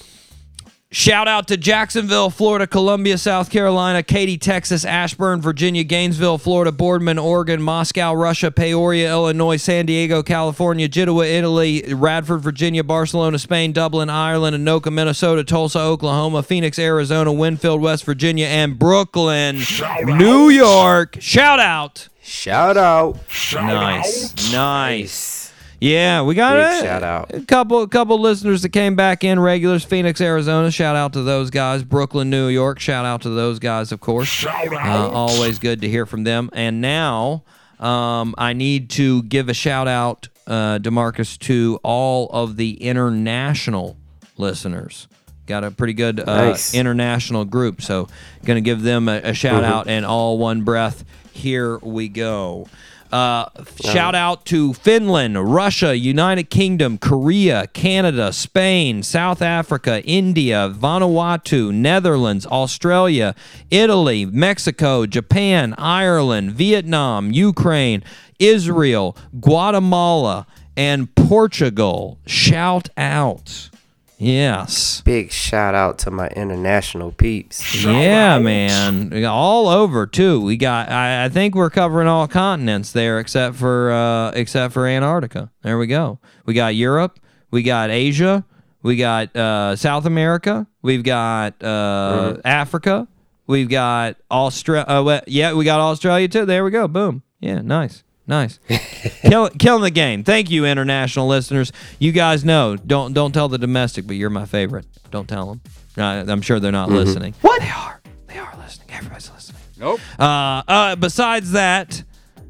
Shout out to Jacksonville, Florida, Columbia, South Carolina, Katy, Texas, Ashburn, Virginia, Gainesville, Florida, Boardman, Oregon, Moscow, Russia, Peoria, Illinois, San Diego, California, Genoa, Italy, Radford, Virginia, Barcelona, Spain, Dublin, Ireland, Anoka, Minnesota, Tulsa, Oklahoma, Phoenix, Arizona, Winfield, West Virginia, and Brooklyn, New York. Shout out. Shout out. Nice. Nice. Yeah, we got Big a, shout out. a couple a couple listeners that came back in regulars. Phoenix, Arizona. Shout out to those guys. Brooklyn, New York. Shout out to those guys, of course. Shout Uh, always good to hear from them. And now um, I need to give a shout out, uh, Demarcus, to all of the international listeners. Got a pretty good uh, Nice. international group, so gonna give them a, a shout out and all one breath. Here we go. Uh, shout out to Finland, Russia, United Kingdom, Korea, Canada, Spain, South Africa, India, Vanuatu, Netherlands, Australia, Italy, Mexico, Japan, Ireland, Vietnam, Ukraine, Israel, Guatemala, and Portugal. Shout out. Yes. Big shout out to my international peeps. Yeah, man. We got all over too. We got. I, I think we're covering all continents there, except for uh, except for Antarctica. There we go. We got Europe. We got Asia. We got uh, South America. We've got uh, Africa. We've got Australia. Uh, yeah, we got Australia too. There we go. Boom. Yeah, nice. Nice, Kill, killing the game. Thank you, international listeners. You guys know, don't don't tell the domestic, but you're my favorite. Don't tell them. I'm sure they're not listening. What? They are. They are listening. Everybody's listening. Nope. Uh, uh, besides that,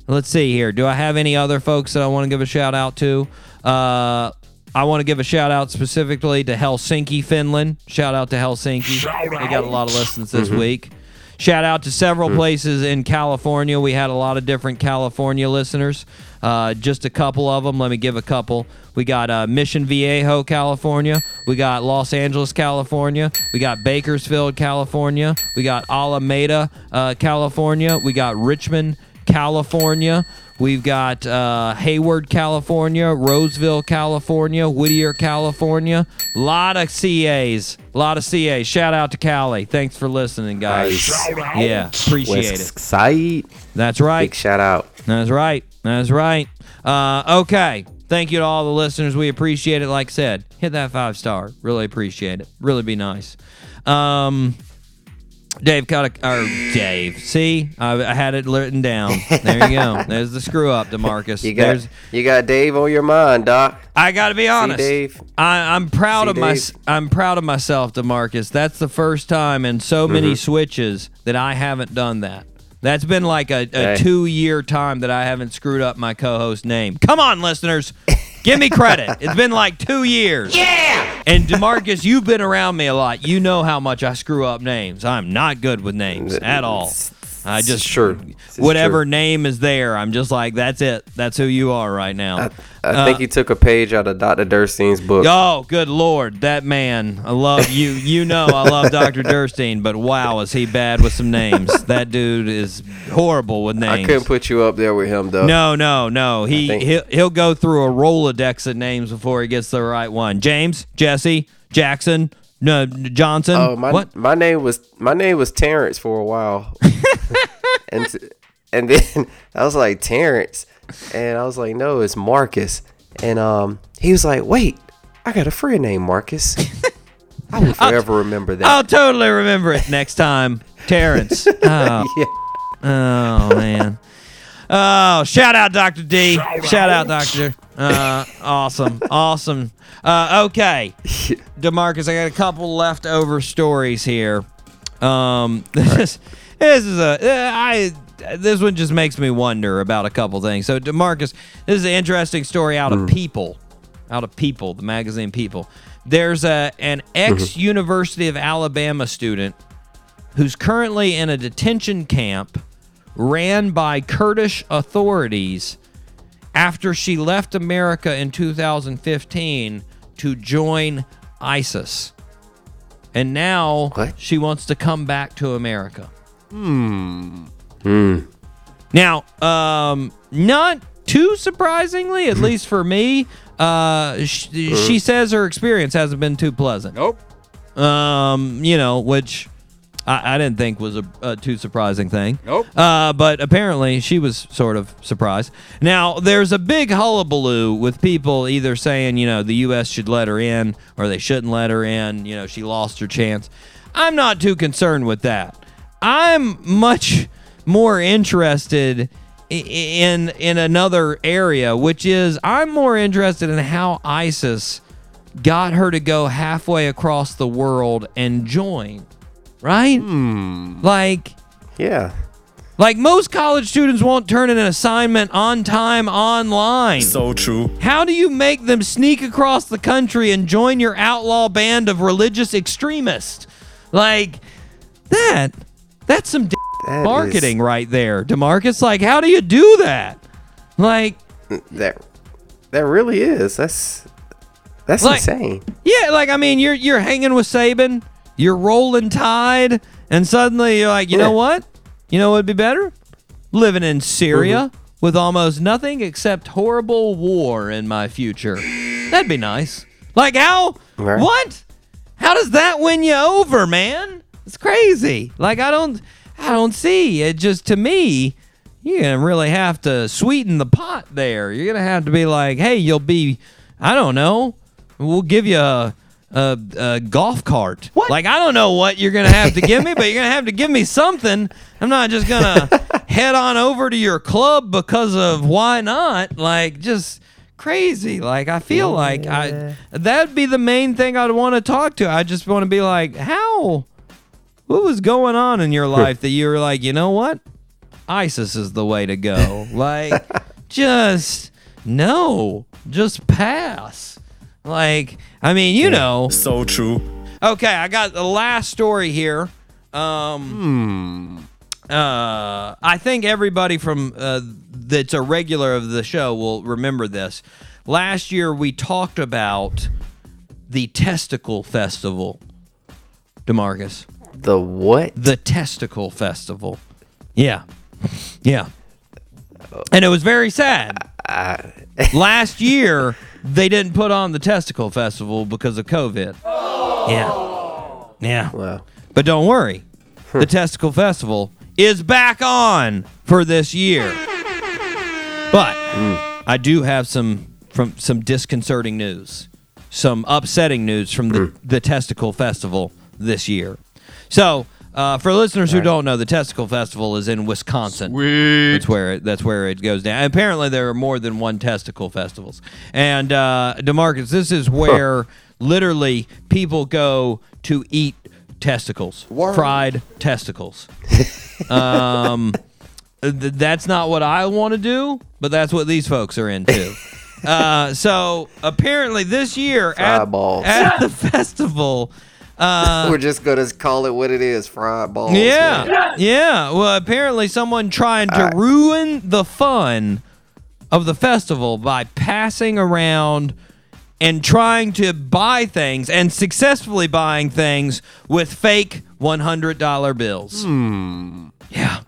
let's see here. Do I have any other folks that I want to give a shout out to? Uh, I want to give a shout out specifically to Helsinki, Finland. Shout out to Helsinki. Shout They got a lot of listens this week. Shout out to several places in California. We had a lot of different California listeners. Uh, just a couple of them. Let me give a couple. We got uh, Mission Viejo, California. We got Los Angeles, California. We got Bakersfield, California. We got Alameda, uh, California. We got Richmond, California. We've got uh, Hayward, California, Roseville, California, Whittier, California. A lot of CAs. A lot of CAs. Shout out to Cali. Thanks for listening, guys. Nice. Yeah, appreciate it. West Side. That's right. Big shout out. That's right. That's right. Uh, okay. Thank you to all the listeners. We appreciate it. Like I said, hit that five star. Really appreciate it. Really be nice. Um, Dave got a or Dave. See, I, I had it written down. There you go. <laughs> There's the screw up, Demarcus. You got There's, you got Dave on your mind, Doc. I got to be honest. Dave. I, I'm proud See, of my. Dave? I'm proud of myself, Demarcus. That's the first time in so many Mm-hmm. switches that I haven't done that. That's been like a, a Hey. two-year time that I haven't screwed up my co-host name. Come on, listeners, give me credit. It's been like two years. Yeah. And Demarcus, you've been around me a lot. You know how much I screw up names. I'm not good with names at all. I just sure <laughs> whatever true. name is there, I'm just like that's it. That's who you are right now. I think uh, he took a page out of Dr. Durstein's book. Oh, good lord, that man! I love you. You know I love Dr. Durstein, but wow, is he bad with some names? <laughs> That dude is horrible with names. I couldn't put you up there with him though. no, no, no. He think- he'll, he'll go through a rolodex of names before he gets the right one. James, Jesse, Jackson, no Johnson. Oh, my what? my name was my name was Terrence for a while, <laughs> and and then <laughs> I was like Terrence, and I was like, no, it's Marcus, and um, he was like, wait, I got a friend named Marcus. <laughs> I will forever remember that. I'll totally remember it next time, Terrence. Oh, yeah. oh man. Oh, shout out Dr. D. Shout out Doctor. Uh, awesome, awesome. Uh, okay, <laughs> Demarcus, I got a couple leftover stories here. Um, <laughs> this, this is a uh, This one just makes me wonder about a couple things. So, Demarcus, this is an interesting story out of People, out of People, the magazine People. There's a an ex University of Alabama student who's currently in a detention camp ran by Kurdish authorities after she left America in 2015 to join ISIS. And now What? she wants to come back to America. Hmm. Hmm. Now, um, not too surprisingly, at least for me, uh, sh- she says her experience hasn't been too pleasant. Nope. Um, you know, which I, I didn't think was a, a too surprising thing. Nope. Uh, but apparently she was sort of surprised. Now, there's a big hullabaloo with people either saying, you know, the U.S. should let her in or they shouldn't let her in. You know, she lost her chance. I'm not too concerned with that. I'm much more interested in in another area, which is I'm more interested in how ISIS got her to go halfway across the world and join. Right? Hmm. Like Yeah. like most college students won't turn in an assignment on time online. So true. How do you make them sneak across the country and join your outlaw band of religious extremists? Like that that's some d- That marketing right there, DeMarcus. Like how do you do that? Like That that really is. That's that's Like- insane. Yeah, like I mean, you're you're hanging with Saban, you're rolling Tide, and suddenly you're like, you know what? You know what would be better? Living in Syria Mm-hmm. with almost nothing except horrible war in my future. That'd be nice. Like how? Right. What? How does that win you over, man? It's crazy. Like I don't, I don't see it. Just to me, you're gonna really have to sweeten the pot there. You're gonna have to be like, hey, you'll be, I don't know, we'll give you a, a, a golf cart. What? Like I don't know what you're gonna have to give me, but you're gonna have to give me something. I'm not just gonna <laughs> head on over to your club because of why not? Like just crazy. Like I feel like I that'd be the main thing I'd want to talk to. I just want to be like, how? What was going on in your life that you were like, you know what? ISIS is the way to go. <laughs> Like, just no, just pass. Like, I mean, you know. So true. Okay, I got the last story here. Um, uh, I think everybody from uh, that's a regular of the show will remember this. Last year, we talked about the Testicle Festival, Demarcus. The what? The Testicle Festival. Yeah. Yeah. And it was very sad. <laughs> Last year, they didn't put on the Testicle Festival because of COVID. Oh. Yeah. Yeah. Wow. But don't worry, the hmm. Testicle Festival is back on for this year. But hmm. I do have some from some disconcerting news, some upsetting news from the, hmm. the Testicle Festival this year. So, uh, for listeners who don't know, the Testicle Festival is in Wisconsin. That's where it, that's where it goes down. Apparently, there are more than one testicle festivals. And uh, Demarcus, this is where literally people go to eat testicles, fried testicles. <laughs> um, th- that's not what I want to do, but that's what these folks are into. <laughs> Uh, so apparently, this year at, at the festival. Uh, We're just gonna call it what it is, fried balls. yeah, man. yeah. Well, apparently, someone trying to ruin the fun of the festival by passing around and trying to buy things and successfully buying things with fake one hundred dollar bills. Yeah,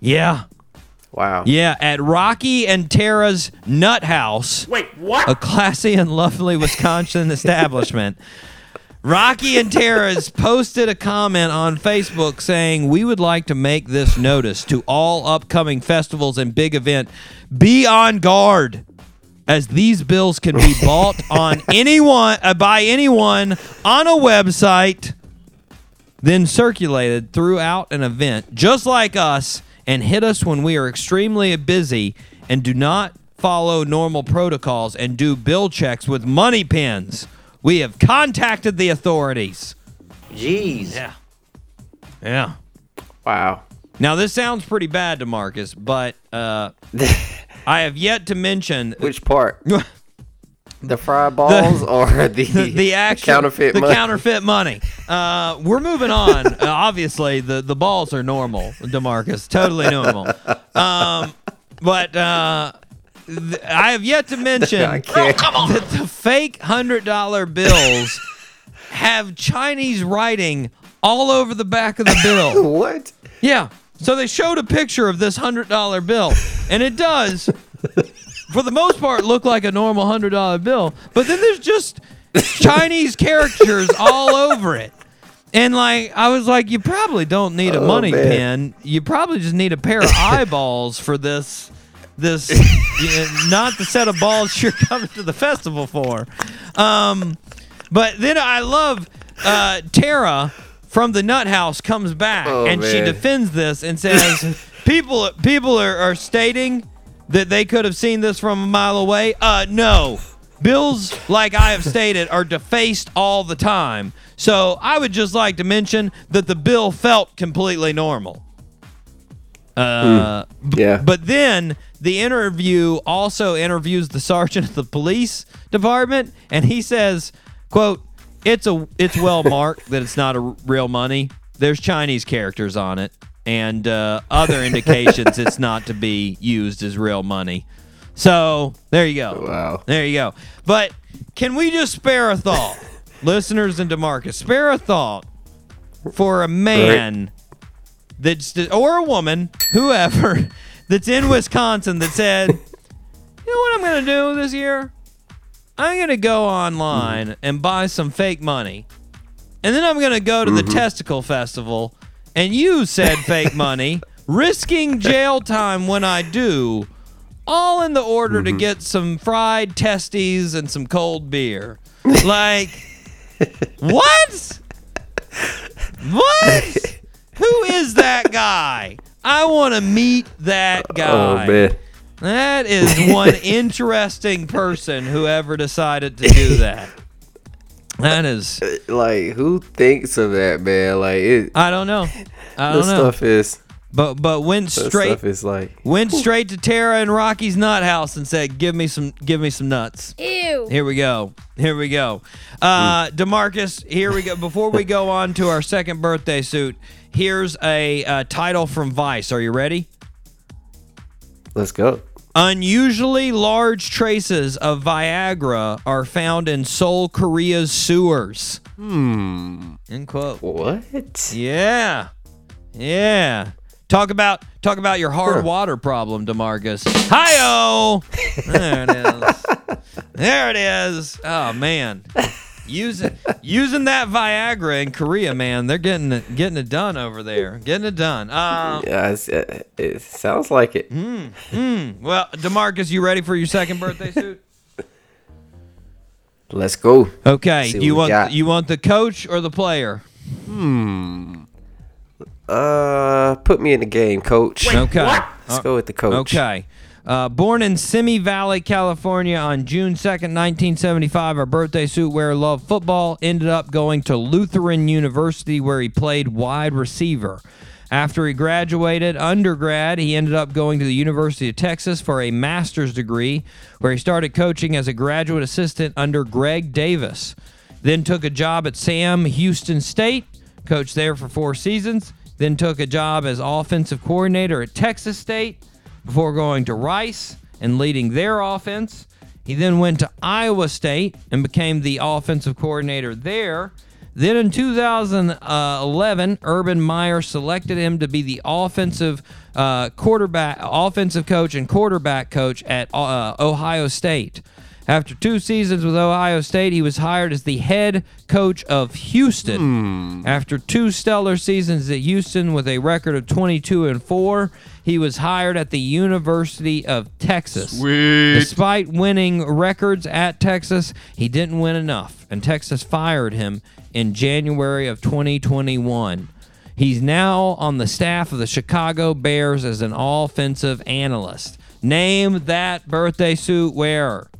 yeah, Wow. yeah. At Rocky and Tara's Nut House. Wait, what? a classy and lovely Wisconsin <laughs> establishment. Rocky and Tara's <laughs> posted a comment on Facebook saying, We would like to make this notice to all upcoming festivals and big event. Be on guard. as these bills can be bought on <laughs> anyone uh, by anyone on a website then circulated throughout an event just like us and hit us when we are extremely busy and do not follow normal protocols and do bill checks with money pins. We have contacted the authorities. Jeez. Yeah. Yeah. Wow. Now this sounds pretty bad to Marcus, but uh, <laughs> I have yet to mention Which part? <laughs> The fry balls <laughs> or the the, the actual counterfeit the money? counterfeit money. Uh, we're moving on. Uh, obviously, the the balls are normal, Demarcus, totally normal. Um, but uh, I have yet to <laughs> mention that the fake hundred dollar bills have Chinese writing all over the back of the bill. <laughs> what? Yeah. So they showed a picture of this hundred dollar bill, and it does, for the most part, look like a normal hundred dollar bill. But then there's just Chinese characters all over it. And like I was like, you probably don't need a Oh, money man. pin. You probably just need a pair of <laughs> eyeballs for this. This <laughs> you know, not the set of balls you're coming to the festival for. Um, but then I love uh, Tara from the Nut House comes back Oh, and she defends this and <laughs> says people people are, are stating that they could have seen this from a mile away. Uh, no. Bills, like I have stated, are defaced all the time. So I would just like to mention that the bill felt completely normal. Uh, b- Yeah. but then the interview also interviews the sergeant of the police department, and he says, "quote It's a it's well <laughs> marked that it's not a real money. There's Chinese characters on it, and uh, other indications it's <laughs> not to be used as real money. So there you go. Wow. There you go. But can we just spare a thought, <laughs> listeners and Demarcus? Spare a thought for a man that's or a woman, whoever, that's in Wisconsin that said, <laughs> "You know what I'm going to do this year? I'm going to go online and buy some fake money, and then I'm going to go to the mm-hmm. testicle festival and use said fake <laughs> money, risking jail time when I do." All in the order to mm-hmm. get some fried testes and some cold beer. Like, <laughs> what? What? Who is that guy? I want to meet that guy. Oh guy. man. That is one <laughs> interesting person who ever decided to do that. That is, <laughs> Like who thinks of that, man? Like it. I don't know. I don't know. stuff is. But but went This straight stuff is like. went straight to Tara and Rocky's nut house and said, "Give me some, give me some nuts." Ew. Here we go. Here we go. Uh, Demarcus, here we go. Before we go on to our second birthday suit, here's a uh, title from Vice. Are you ready? Let's go. Unusually large traces of Viagra are found in Seoul, Korea's sewers. Hmm. End quote. What? Yeah. Yeah. Talk about talk about your hard water problem, Demarcus. Hi-oh! There it is. There it is. Oh man. Using using that Viagra in Korea, man, they're getting it getting it done over there. Getting it done. Uh, Yeah, uh, it sounds like it. well, Demarcus, you ready for your second birthday suit? Let's go. Okay. Do you want got. you want the coach or the player? Uh, put me in the game, coach. Okay. Let's go with the coach. Okay. Uh, born in Simi Valley, California on June 2nd, 1975, our birthday suit wearer loved football, ended up going to Lutheran University where he played wide receiver. After he graduated undergrad, he ended up going to the University of Texas for a master's degree where he started coaching as a graduate assistant under Greg Davis. Then took a job at Sam Houston State, coached there for four seasons. Then took a job as offensive coordinator at Texas State before going to Rice and leading their offense. He then went to Iowa State and became the offensive coordinator there. Then in 2011, Urban Meyer selected him to be the offensive uh, quarterback, offensive coach and quarterback coach at uh, Ohio State. After two seasons with Ohio State, he was hired as the head coach of Houston. Hmm. After two stellar seasons at Houston with a record of 22 and 4, he was hired at the University of Texas. Despite winning records at Texas, he didn't win enough, and Texas fired him in January of 2021. He's now on the staff of the Chicago Bears as an offensive analyst. Name that birthday suit wearer.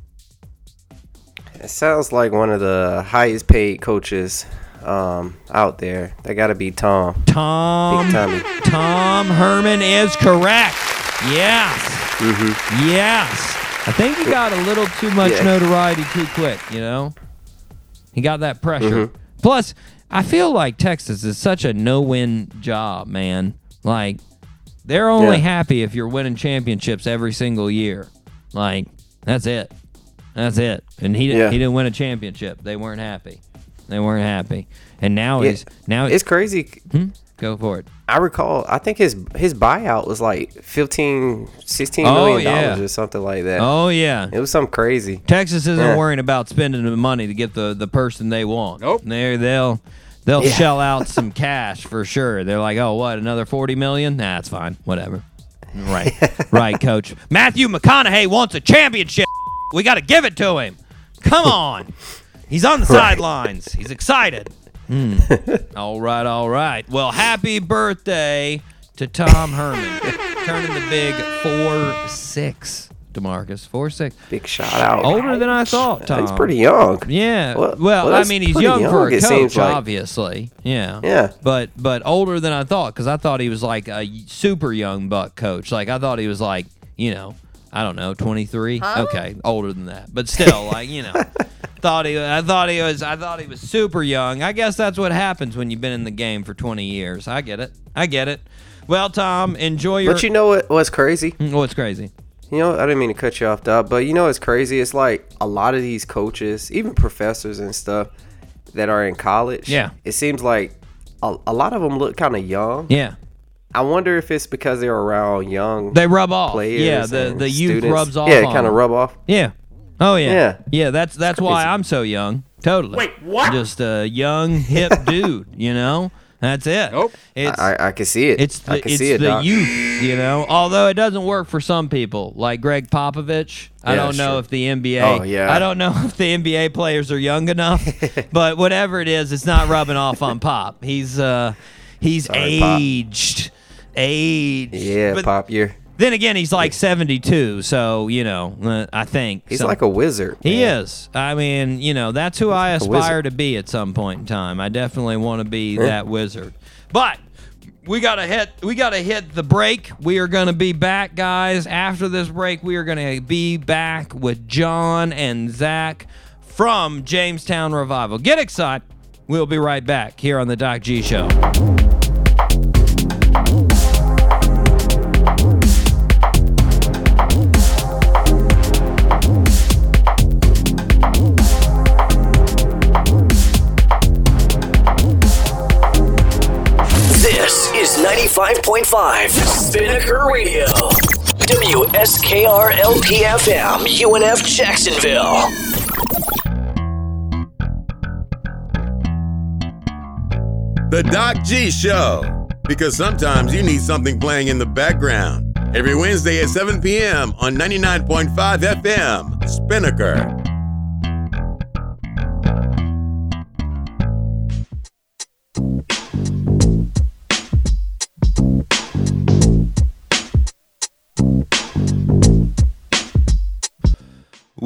It sounds like one of the highest paid coaches um, out there. They got to be Tom. Tom. Tom Herman is correct. Yes. Mm-hmm. Yes. I think he got a little too much Yeah. notoriety too quick, you know? He got that pressure. Mm-hmm. Plus, I feel like Texas is such a no win job, man. Like, they're only Yeah. happy if you're winning championships every single year. Like, that's it. That's it. And he didn't, Yeah. he didn't win a championship. They weren't happy. They weren't happy. And now Yeah. he's now It's crazy. Hmm? go for it. I recall. I think his his buyout was like 15, 16 Oh, million yeah. dollars or something like that. Oh yeah. It was something crazy. Texas isn't Yeah. worrying about spending the money to get the, the person they want. Nope. They they'll they'll Yeah. shell out <laughs> some cash for sure. They're like, oh, what another forty million? Nah, it's fine. Whatever. Right, <laughs> right, coach. Matthew McConaughey wants a championship. We got to give it to him. Come <laughs> on. He's on the sidelines. He's excited. Hmm. <laughs> all right, all right. Well, happy birthday to Tom Herman, turning the big four six. Demarcus four six. Big shout out. Older than I thought, Tom. He's pretty young. Yeah. Well, Well- well, I mean, he's pretty young, for a coach, like. obviously. Yeah. Yeah. But but older than I thought because I thought he was like a super young buck coach. Like I thought he was like you know I don't know twenty three. Okay, older than that, but still like you know. <laughs> Thought he, I thought he was, I thought he was super young. I guess that's what happens when you've been in the game for 20 years. I get it. I get it. Well, Tom, enjoy your. But you know what? What's crazy? Mm, what's crazy? You know, I didn't mean to cut you off, Doc, but you know what's crazy? It's like a lot of these coaches, even professors and stuff, that are in college. Yeah. It seems like a, a lot of them look kind of young. Yeah, I wonder if it's because they're around young they rub off. players. yeah, the the youth students. rubs off. Yeah, it kind of rub off. Yeah. Oh yeah. Yeah. Yeah. That's that's why. I'm so young. Totally. Wait, what? Just a young hip <laughs> dude. You know. That's it. Nope. It's I, I can see it. it's the, I can it's see it, the Doc. youth. You know. Although it doesn't work for some people, like Gregg Popovich. I Yeah, don't know sure. if the NBA. Oh, yeah. I don't know <laughs> if the NBA players are young enough. <laughs> but whatever it is, it's not rubbing off on Pop. He's uh he's Sorry, Pop. Aged. Yeah, But Pop, you're. then again, he's like 72, so you know, uh, I think He's so- like a wizard. he is. I mean, you know, that's who I like aspire to be at some point in time. I definitely want to be that wizard. But we gotta hit. We gotta hit the break. We are gonna be back, guys. After this break, we are gonna be back with John and Zach from Jamestown Revival. Get excited. We'll be right back here on the Doc G Show. 95.5 Spinnaker Radio. WSKR LPFM, UNF Jacksonville. The Doc G Show. Because sometimes you need something playing in the background. Every Wednesday at 7 p.m. on 99.5 FM, Spinnaker.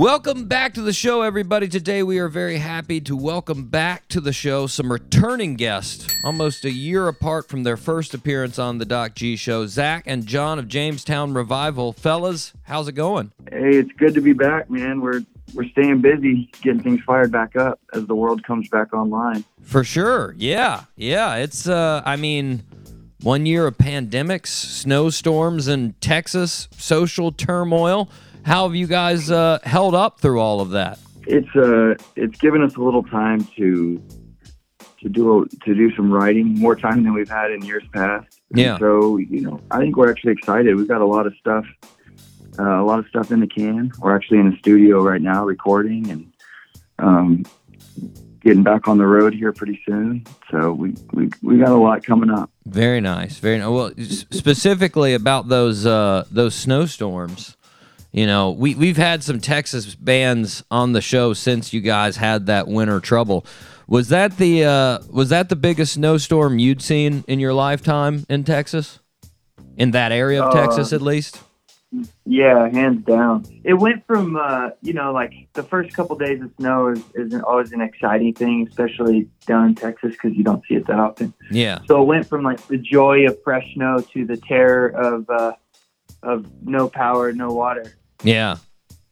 Welcome back to the show, everybody. Today we are very happy to welcome back to the show some returning guests, almost a year apart from their first appearance on the Doc G Show. Zach and John of Jamestown Revival, fellas, how's it going? Hey, it's good to be back, man. We're we're staying busy getting things fired back up as the world comes back online. For sure, yeah, yeah. It's, uh, I mean, one year of pandemics, snowstorms in Texas, social turmoil. How have you guys uh, held up through all of that? It's uh it's given us a little time to to do to do some writing, more time than we've had in years past. And Yeah. So you know, I think we're actually excited. We've got a lot of stuff uh, a lot of stuff in the can. We're actually in the studio right now recording and um, getting back on the road here pretty soon. So we we, we got a lot coming up. Very nice. Very nice. Well, specifically about those uh, those snowstorms. You know, we we've had some Texas bands on the show since you guys had that winter trouble. Was that the uh, was that the biggest snowstorm you'd seen in your lifetime in Texas? In that area of Uh, Texas, at least. Yeah, hands down. It went from uh, you know like the first couple days of snow is, isn't always an exciting thing, especially down in Texas because you don't see it that often. Yeah. So it went from like the joy of fresh snow to the terror of uh, of no power, no water. Yeah,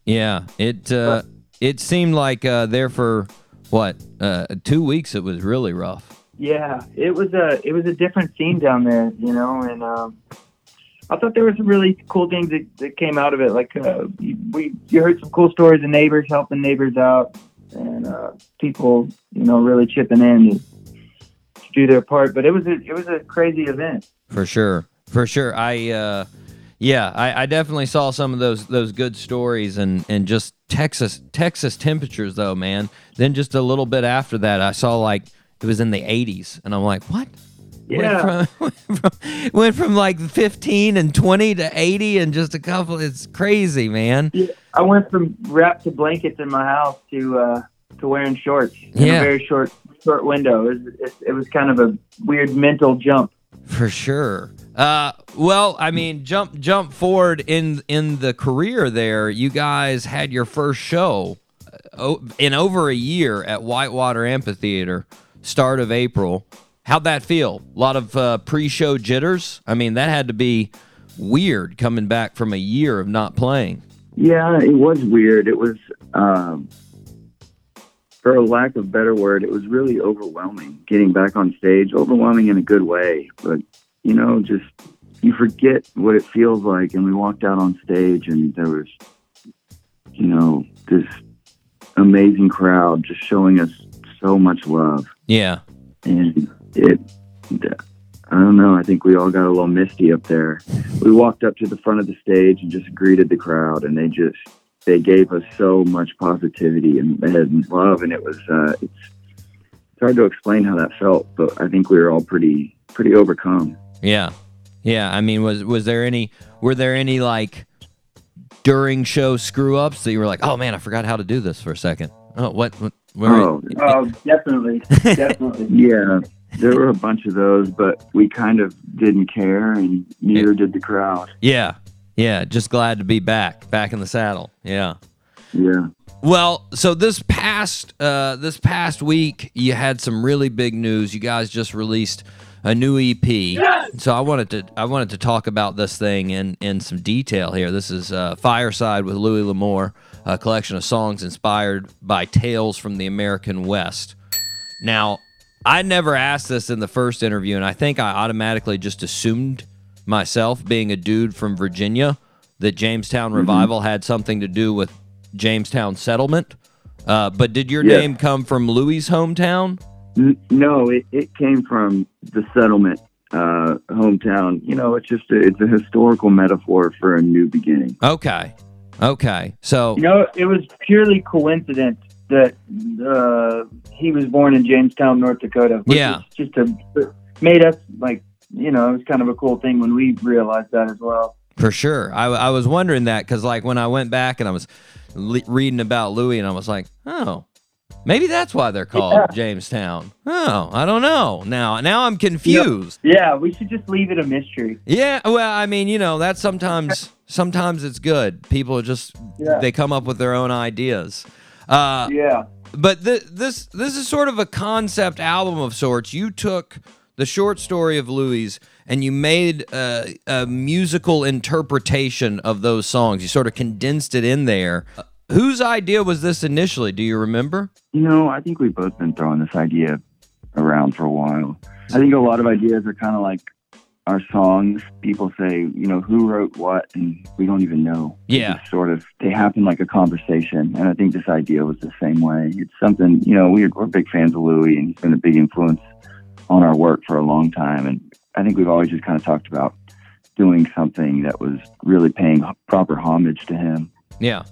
yeah. It uh, it seemed like uh, there for what uh, two weeks. It was really rough. Yeah, it was a it was a different scene down there, you know, and um, I thought there were some really cool things that, that came out of it. Like uh, we you heard some cool stories of neighbors helping neighbors out, and uh, people you know really chipping in to, to do their part. But it was a it was a crazy event. For sure, for sure. I uh, yeah, I, I definitely saw some of those those good stories and and just Texas Texas temperatures though, man. Then just a little bit after that, I saw like it was in the 80s, and I'm like, what? Yeah. Went from, <laughs> went from, went from like 15 and 20 to 80 and just a couple. It's crazy, man. Yeah, I went from wrapped to blankets in my house to uh, to wearing shorts in Yeah. a very short short window. It was, it, it was kind of a weird mental jump. For sure. Uh, well, I mean, jump jump forward in in the career there. You guys had your first show uh, in over a year at Whitewater Amphitheater, start of April. How'd that feel? A lot of uh, pre-show jitters. I mean, that had to be weird coming back from a year of not playing. Yeah, it was weird. It was, um, for a lack of better word, it was really overwhelming getting back on stage. Overwhelming in a good way, but you know, just you forget what it feels like. And we walked out on stage, and there was, you know, this amazing crowd just showing us so much love, Yeah. and it. I don't know. I think we all got a little misty up there. We walked up to the front of the stage and just greeted the crowd, and they just they gave us so much positivity and, and love, and it was uh, it's it's hard to explain how that felt, but I think we were all pretty pretty overcome. Yeah. Yeah. I mean, was was there any were there any like during show screw ups that you were like, oh man, I forgot how to do this for a second. Oh, what? what where Oh, Oh, definitely, <laughs> definitely. yeah, there were a bunch of those, but we kind of didn't care, and neither did the crowd. Yeah. Yeah. Just glad to be back, back in the saddle. Yeah. Yeah. Well, so this past uh, this past week, you had some really big news. You guys just released a new EP. So I wanted to I wanted to talk about this thing in in some detail here. This is uh, Fireside with Louis L'Amour, a collection of songs inspired by tales from the American West. Now, I never asked this in the first interview, and I think I automatically just assumed myself, being a dude from Virginia, that Jamestown Revival had something to do with Jamestown settlement. Uh, but did your Yeah. name come from Louis' hometown? N- no, it, it came from the settlement uh, hometown. You know, it's just a, it's a historical metaphor for a new beginning. Okay. Okay. So, You know, it was purely coincidence that uh, he was born in Jamestown, North Dakota. Yeah. just a made us like you know it was kind of a cool thing when we realized that as well. for sure. I, I was wondering that because, like, when I went back and I was le- reading about Louis, and I was like, oh, maybe that's why they're called Yeah. Jamestown. Oh, I don't know. Now, now I'm confused. Yeah, we should just leave it a mystery. Yeah, well, I mean, you know, that's sometimes <laughs> sometimes it's good. People just Yeah. they come up with their own ideas. Uh, Yeah. but th- this this is sort of a concept album of sorts. You took the short story of Louis and you made a, a musical interpretation of those songs. You sort of condensed it in there. Whose idea was this initially? Do you remember? You know, I think we've both been throwing this idea around for a while. I think a lot of ideas are kind of like our songs. People say, you know, who wrote what, and we don't even know. Yeah. just sort of, they happen like a conversation. And I think this idea was the same way. It's something, you know, we're, we're big fans of Louis, and he's been a big influence on our work for a long time. And I think we've always just kind of talked about doing something that was really paying proper homage to him. Yeah,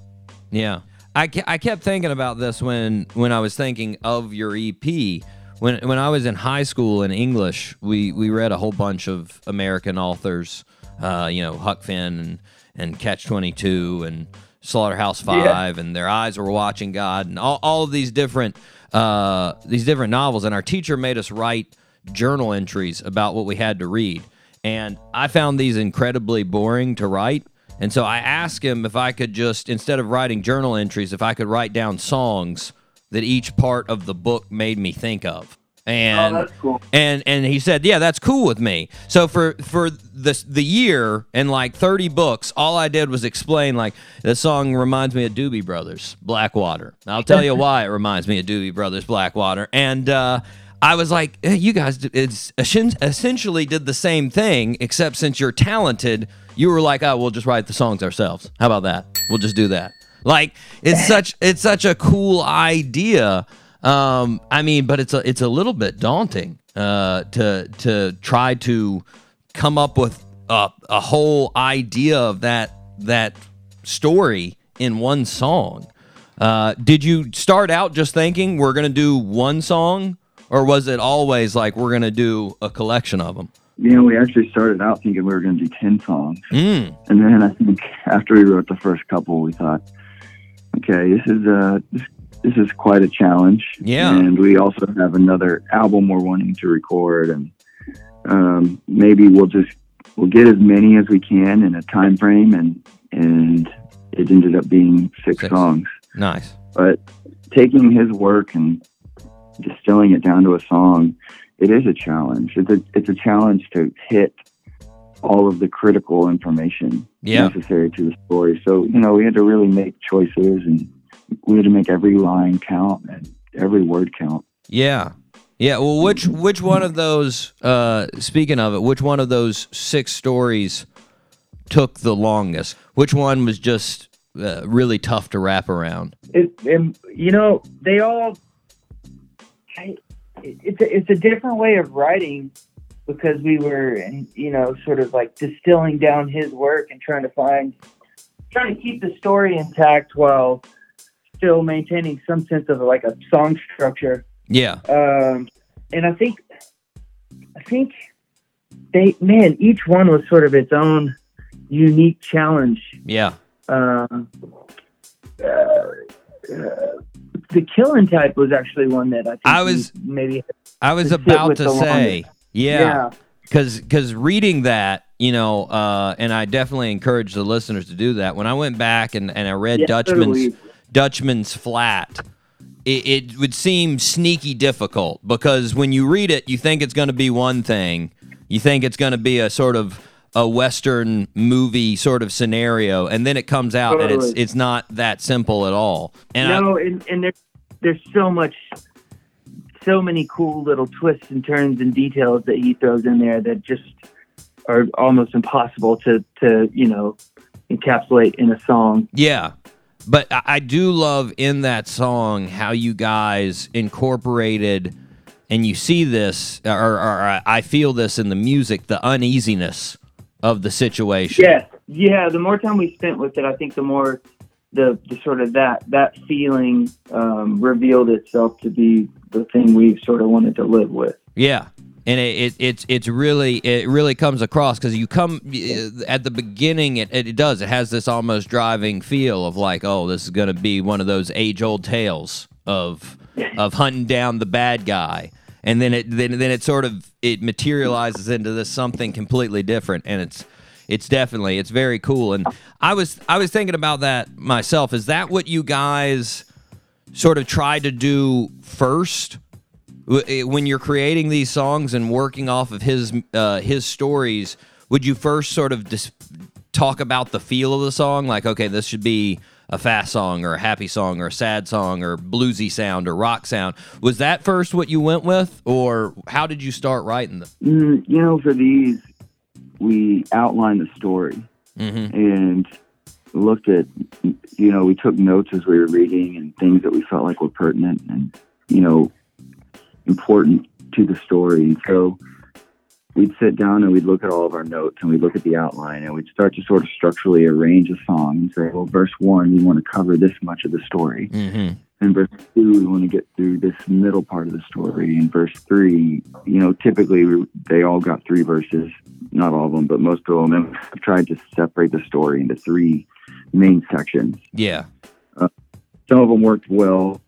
yeah. I, ke- I kept thinking about this when when I was thinking of your EP. When when I was in high school in English, we we read a whole bunch of American authors. Uh, you know, Huck Finn and and Catch Twenty Two and Slaughterhouse Five, and Their Eyes Were Watching God, and all, all of these different uh, these different novels. And our teacher made us write journal entries about what we had to read. And I found these incredibly boring to write. And so I asked him if I could just, instead of writing journal entries, if I could write down songs that each part of the book made me think of. And Oh, that's cool. and and he said, "Yeah, that's cool with me." So for for the the year and like 30 books, all I did was explain like the song reminds me of Doobie Brothers, Blackwater. I'll tell you why it reminds me of Doobie Brothers, Blackwater. And uh I was like, hey, you guys it's essentially did the same thing, except since you're talented, you were like, oh, we'll just write the songs ourselves. How about that? We'll just do that. Like it's such it's such a cool idea. Um, I mean, but it's a it's a little bit daunting uh, to to try to come up with a, a whole idea of that that story in one song. Uh, did you start out just thinking we're gonna do one song, or was it always like we're gonna do a collection of them? You know, we actually started out thinking we were going to do 10 songs. Mm. And then I think after we wrote the first couple, we thought, okay, this is uh, this, this is quite a challenge. Yeah. And we also have another album we're wanting to record, and um, maybe we'll just we'll get as many as we can in a time frame, and and it ended up being six, Six. songs. Nice. But taking his work and distilling it down to a song, it is a challenge. It's a it's a challenge to hit all of the critical information Yeah. necessary to the story. So you know, we had to really make choices, and we had to make every line count and every word count. Yeah. Yeah. Well, which which one of those? Uh, speaking of it, which one of those six stories took the longest? Which one was just uh, really tough to wrap around? it, and you know they all I, it, it's a, it's a different way of writing because we were you know sort of like distilling down his work and trying to find trying to keep the story intact while still maintaining some sense of like a song structure Yeah. um, and I think I think they man each one was sort of its own unique challenge Yeah. um, uh, uh, the killing type was actually one that I think I was- maybe I was To about to say. longest. Yeah. yeah because because reading that you know uh, and i definitely encourage the listeners to do that when i went back and, and i read Yeah, dutchman's totally. dutchman's flat it, it would seem sneaky difficult because when you read it you think it's going to be one thing you think it's going to be a sort of a western movie sort of scenario and then it comes out and it's it's not that simple at all. And I, no and, and there's there's so much so many cool little twists and turns and details that he throws in there that just are almost impossible to to you know encapsulate in a song. Yeah. But I- I do love in that song how you guys incorporated, and you see this, or, or I feel this in the music, the uneasiness of the situation. Yeah, yeah. The more time we spent with it, I think the more the, the sort of that that feeling um, revealed itself to be the thing we sort of wanted to live with. Yeah. And it, it it's it's really it really comes across because you come at the beginning it, it does it has this almost driving feel of like oh this is gonna be one of those age old tales of <laughs> of hunting down the bad guy and then it then, then it sort of it materializes into this something completely different. And it's it's definitely it's very cool. And I was I was thinking about that myself. Is that what you guys sort of tried to do first? Eh, when you're creating these songs and working off of his uh, his stories, would you first sort of dis- talk about the feel of the song? Like, okay, this should be a fast song or a happy song or a sad song or bluesy sound or rock sound. Was that first what you went with, or how did you start writing them? Mm, you know, for these, we outlined the story Mm-hmm. and looked at, you know, we took notes as we were reading and things that we felt like were pertinent and, you know, important to the story. So we'd sit down and we'd look at all of our notes and we'd look at the outline and we'd start to sort of structurally arrange a song and say, well, verse one, we want to cover this much of the story. Mm-hmm. In verse two, we want to get through this middle part of the story. And verse three, you know, typically we, they all got three verses, not all of them, but most of them. And I've tried to separate the story into three main sections. Yeah. Some of them worked well,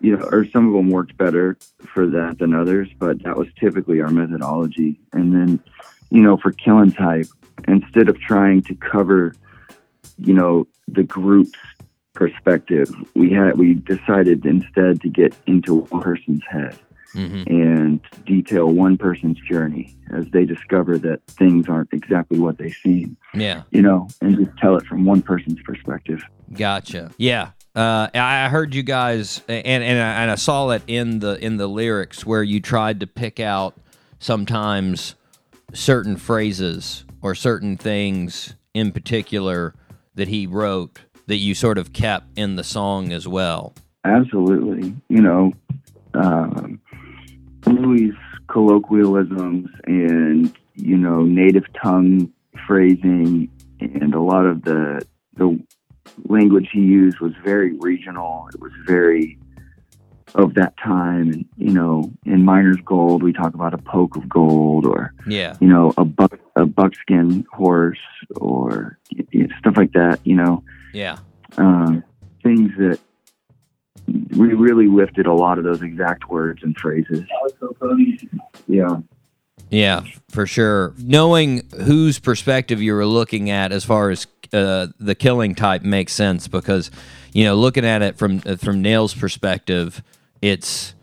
you know, or some of them worked better for that than others, but that was typically our methodology. And then, you know, for Killing Type, instead of trying to cover, you know, the group's perspective, we had we decided instead to get into one person's head Mm-hmm. and detail one person's journey as they discover that things aren't exactly what they seem, Yeah. you know, and just tell it from one person's perspective. Gotcha. Yeah. Uh, I heard you guys, and and I, and I saw it in the in the lyrics where you tried to pick out sometimes certain phrases or certain things in particular that he wrote that you sort of kept in the song as well. Absolutely. You know, um, Louis' colloquialisms and, you know, native tongue phrasing and a lot of the, the language he used was very regional. It was very of that time. And, you know, in Miner's Gold, we talk about a poke of gold or, Yeah. you know, a buck, a buckskin horse or y- y- stuff like that, you know Yeah. um, things that we really lifted a lot of those exact words and phrases. Yeah. Yeah, for sure. Knowing whose perspective you were looking at as far as uh, the killing type makes sense because you know looking at it from uh, from Nail's perspective, it's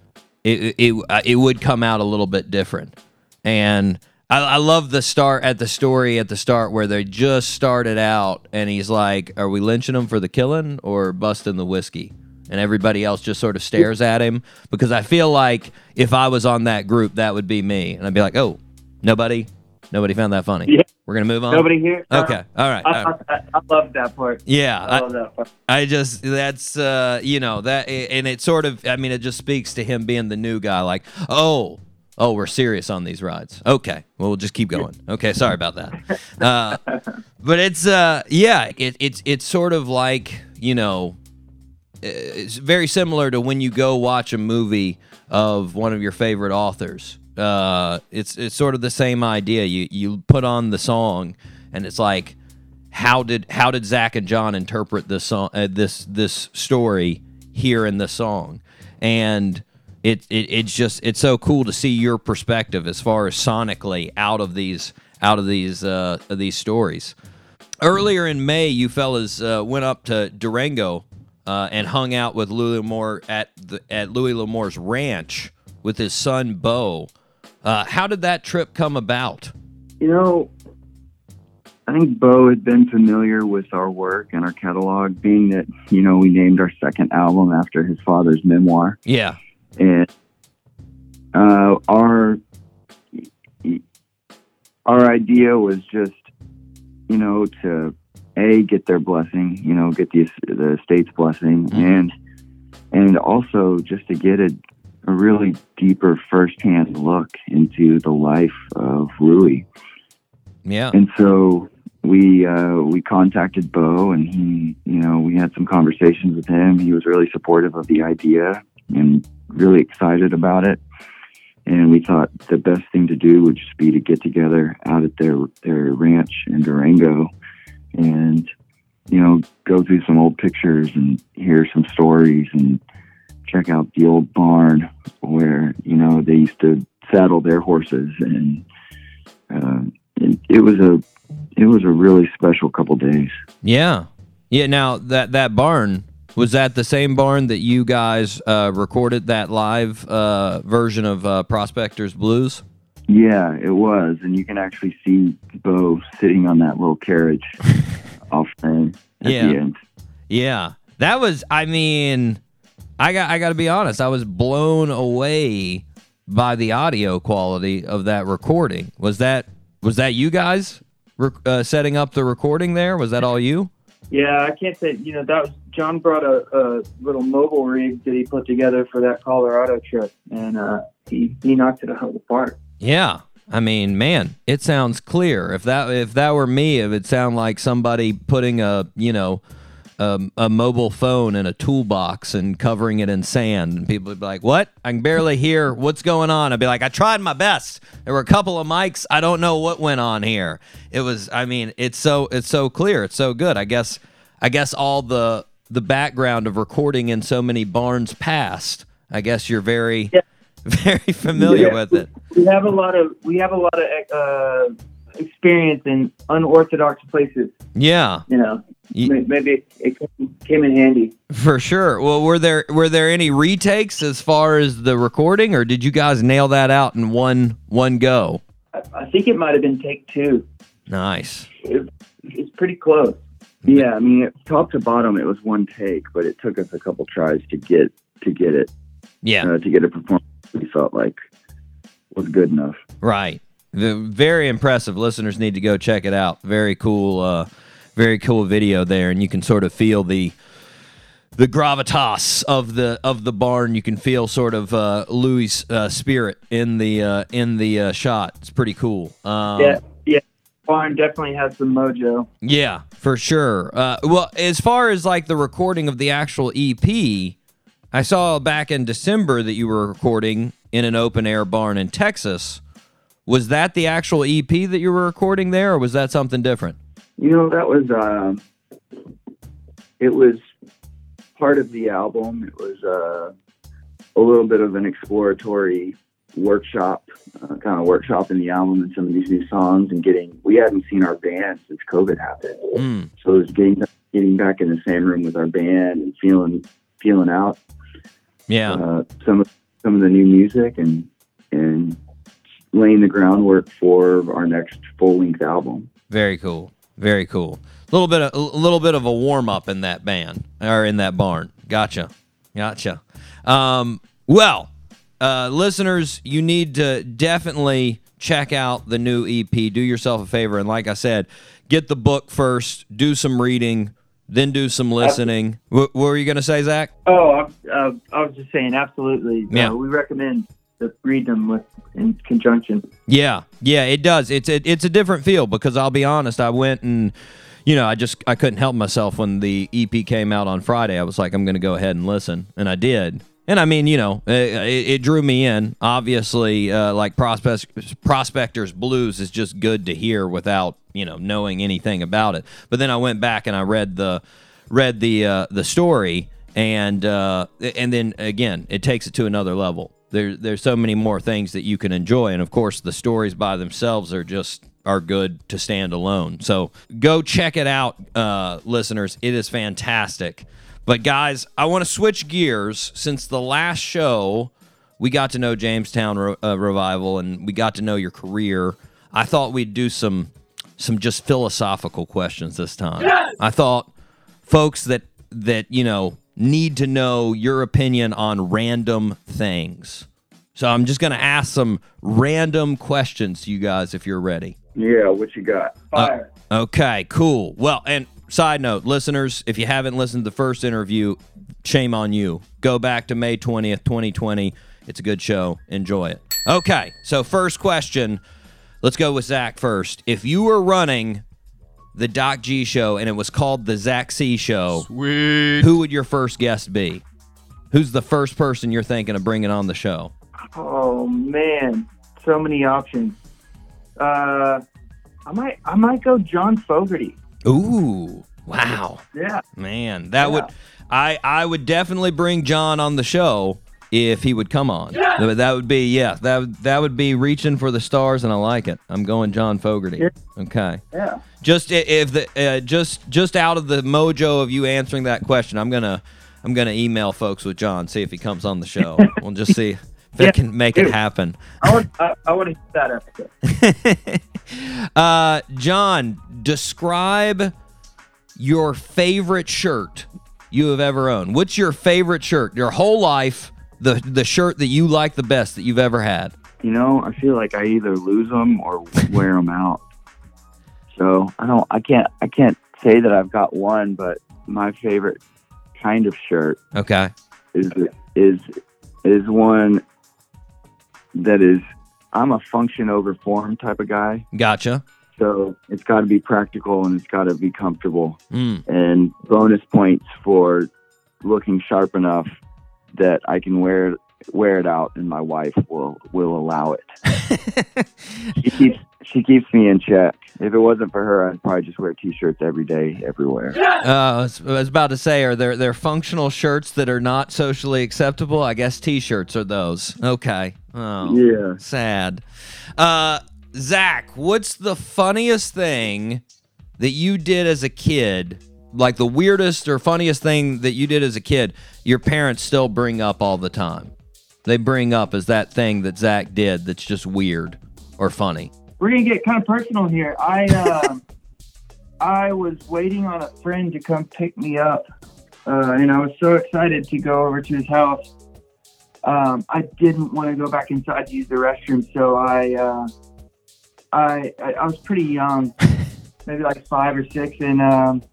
it it uh, it would come out a little bit different. And I, I love the start at the story at the start where they just started out and he's like, "Are we lynching him for the killing or busting the whiskey?" And everybody else just sort of stares at him because I feel like if I was on that group, that would be me, and I'd be like, "Oh, nobody, nobody found that funny. Yeah. We're gonna move on." Nobody here. Okay, all right. I. I, I love that part. Yeah, I I, love that part. I just that's uh you know that and it sort of I mean it just speaks to him being the new guy like oh oh we're serious on these rides okay well we'll just keep going okay sorry about that uh, but it's uh yeah it, it's it's sort of like you know it's very similar to when you go watch a movie of one of your favorite authors. Uh, it's it's sort of the same idea. You you put on the song, and it's like, how did how did Zach and John interpret this song uh, this this story here in the song, and it, it it's just it's so cool to see your perspective as far as sonically out of these out of these uh, these stories. Earlier in May, you fellas uh, went up to Durango uh, and hung out with Louis L'Amour at the, at Louis L'Amour's ranch with his son Bo. Uh, how did that trip come about? You know, I think Bo had been familiar with our work and our catalog, being that, you know, we named our second album after his father's memoir. Yeah, And uh, our our idea was just, you know, to a get their blessing, you know, get the the state's blessing, and and also just to get a, a really deeper firsthand look into the life of Louis. yeah, And so we uh, we contacted Bo, and he, you know, we had some conversations with him. He was really supportive of the idea and really excited about it. And we thought the best thing to do would just be to get together out at their their ranch in Durango, and you know, go through some old pictures and hear some stories and check out the old barn where you know they used to saddle their horses and. Uh, it, it was a it was a really special couple days. yeah, yeah. Now that that barn was that the same barn that you guys uh, recorded that live uh, version of uh, Prospectors Blues? Yeah, it was, and you can actually see Bo sitting on that little carriage <laughs> off frame at Yeah. the end. Yeah, that was. I mean, I got. I got to be honest. I was blown away by the audio quality of that recording. Was that was that you guys rec- uh, setting up the recording there? Was that all you? Yeah, I can't say. You know, that was John brought a, a little mobile rig that he put together for that Colorado trip, and uh, he he knocked it out of the park. Yeah. I mean, man, it sounds clear. If that if that were me, it would sound like somebody putting a you know a, a mobile phone in a toolbox and covering it in sand, and people would be like, "What? I can barely hear what's going on." I'd be like, "I tried my best. There were a couple of mics. I don't know what went on here. It was. I mean, it's so it's so clear. It's so good. I guess I guess all the the background of recording in so many barns past. I guess you're very very familiar Yeah. with it. We have a lot of we have a lot of uh, experience in unorthodox places. Yeah. You know, May- maybe it came- came in handy. For sure. Well, were there were there any retakes as far as the recording, or did you guys nail that out in one one go? I, I think it might have been take two. Nice. It, it's pretty close. Yeah, I mean, top to bottom, it was one take, but it took us a couple tries to get to get it Yeah. uh, to get a performance we felt like was good enough. Right. The, very impressive. Listeners need to go check it out. Very cool. Uh, very cool video there, and you can sort of feel the the gravitas of the of the barn. You can feel sort of uh, Louis' uh, spirit in the uh, in the uh, shot. It's pretty cool. Um, yeah, yeah. Barn definitely has some mojo. Yeah, for sure. Uh, well, as far as like the recording of the actual EP, I saw back in December that you were recording in an open air barn in Texas. Was that the actual EP that you were recording there, or was that something different? You know, that was um, it was part of the album. It was uh, a little bit of an exploratory workshop, uh, kind of workshop in the album and some of these new songs and getting. We hadn't seen our band since COVID happened, Mm, so it was getting getting back in the same room with our band and feeling feeling out yeah, uh, some of some of the new music and and laying the groundwork for our next full length album. very cool, very cool. A little bit, of, a little bit of a warm up in that band or in that barn. Gotcha, gotcha. Um, well, uh, listeners, you need to definitely check out the new EP. Do yourself a favor, and like I said, get the book first. Do some reading, then do some listening. What, what were you gonna say, Zach? Oh, I, uh, I was just saying, absolutely. Yeah. Uh, we recommend the freedom with in conjunction. Yeah, yeah, it does. It's it, it's a different feel because I'll be honest. I went and you know I just I couldn't help myself when the EP came out on Friday. I was like, I'm going to go ahead and listen, and I did. And I mean, you know, it, it, drew me in. Obviously, uh, like Prospect, Prospectors Blues is just good to hear without you know knowing anything about it. But then I went back and I read the read the uh, the story, and uh, and then again, it takes it to another level. There, there's so many more things that you can enjoy, and of course, the stories by themselves are just are good to stand alone. So go check it out, uh, listeners. It is fantastic. But guys, I want to switch gears since the last show we got to know Jamestown Re- uh, Revival and we got to know your career. I thought we'd do some some just philosophical questions this time. I thought folks that that you know need to know your opinion on random things. So I'm just going to ask some random questions to you guys if you're ready. Yeah, what you got? Fire. Okay, cool. Well, and side note, listeners, if you haven't listened to the first interview, shame on you. Go back to May 20th, 2020. It's a good show. Enjoy it. Okay, so first question. Let's go with Zach first. If you were running the Doc G show and it was called the Zach C show, Sweet. who would your first guest be? Who's the first person you're thinking of bringing on the show? Oh man, so many options. Uh, I might, I might go John Fogerty. Ooh, wow. Yeah. Man, that Yeah. would I I would definitely bring John on the show if he would come on. Would- That would be yeah, that would that would be reaching for the stars and I like it. I'm going John Fogerty. Yeah. Okay. Yeah. Just if the uh, just just out of the mojo of you answering that question, I'm going to I'm going to email folks with John see if he comes on the show. <laughs> we'll just see if Yeah, can make it happen. I want, I, I want to hit that episode. <laughs> Uh, John, describe your favorite shirt you have ever owned. What's your favorite shirt? Your whole life, the the shirt that you like the best that you've ever had. You know, I feel like I either lose them or <laughs> wear them out. So I don't. I can't. I can't say that I've got one, but my favorite kind of shirt Okay. is is is one that is I'm a function over form type of guy. Gotcha. So it's got to be practical and it's got to be comfortable. Mm. And bonus points for looking sharp enough that I can wear wear it out, and my wife will will allow it. <laughs> she keeps she keeps me in check. If it wasn't for her, I'd probably just wear t-shirts every day, everywhere. Uh, I was, about to say, are there there functional shirts that are not socially acceptable? I guess T-shirts are those. Okay. Oh, Yeah. sad. Uh, Zach, what's the funniest thing that you did as a kid? Like the weirdest or funniest thing that you did as a kid, your parents still bring up all the time. They bring up as that thing that Zach did that's just weird or funny. We're gonna get kind of personal here. I um, <laughs> I was waiting on a friend to come pick me up, uh, and I was so excited to go over to his house. Um, I didn't want to go back inside to use the restroom, so I uh, I, I I was pretty young, <laughs> maybe like five or six, and um,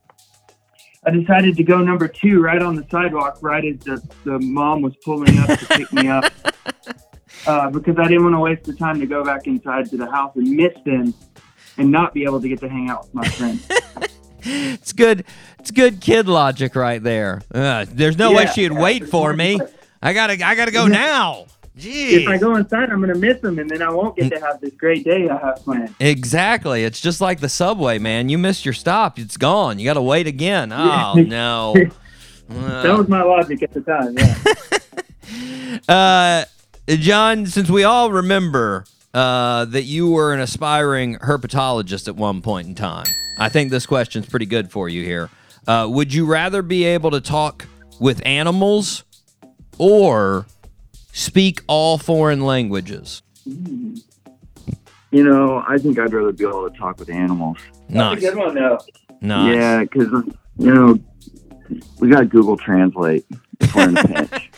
I decided to go number two right on the sidewalk, right as the, the mom was pulling up to pick me up <laughs> uh, because I didn't want to waste the time to go back inside to the house and miss them and not be able to get to hang out with my friends. <laughs> It's good. It's good kid logic right there. Uh, there's no way she'd wait for me. I gotta. I gotta go <laughs> now. if I go inside, I'm going to miss them, and then I won't get to have this great day I have planned. Exactly. It's just like the subway, man. You missed your stop. It's gone. You got to wait again. Oh <laughs> no. That was my logic at the time. Yeah. Uh, John, since we all remember uh, that you were an aspiring herpetologist at one point in time, I think this question's pretty good for you here. Uh, would you rather be able to talk with animals or speak all foreign languages? You know, I think I'd rather be able to talk with animals. Nice. That's a good one, though. Nice. Yeah, because you know we got Google Translate if we're in a pinch.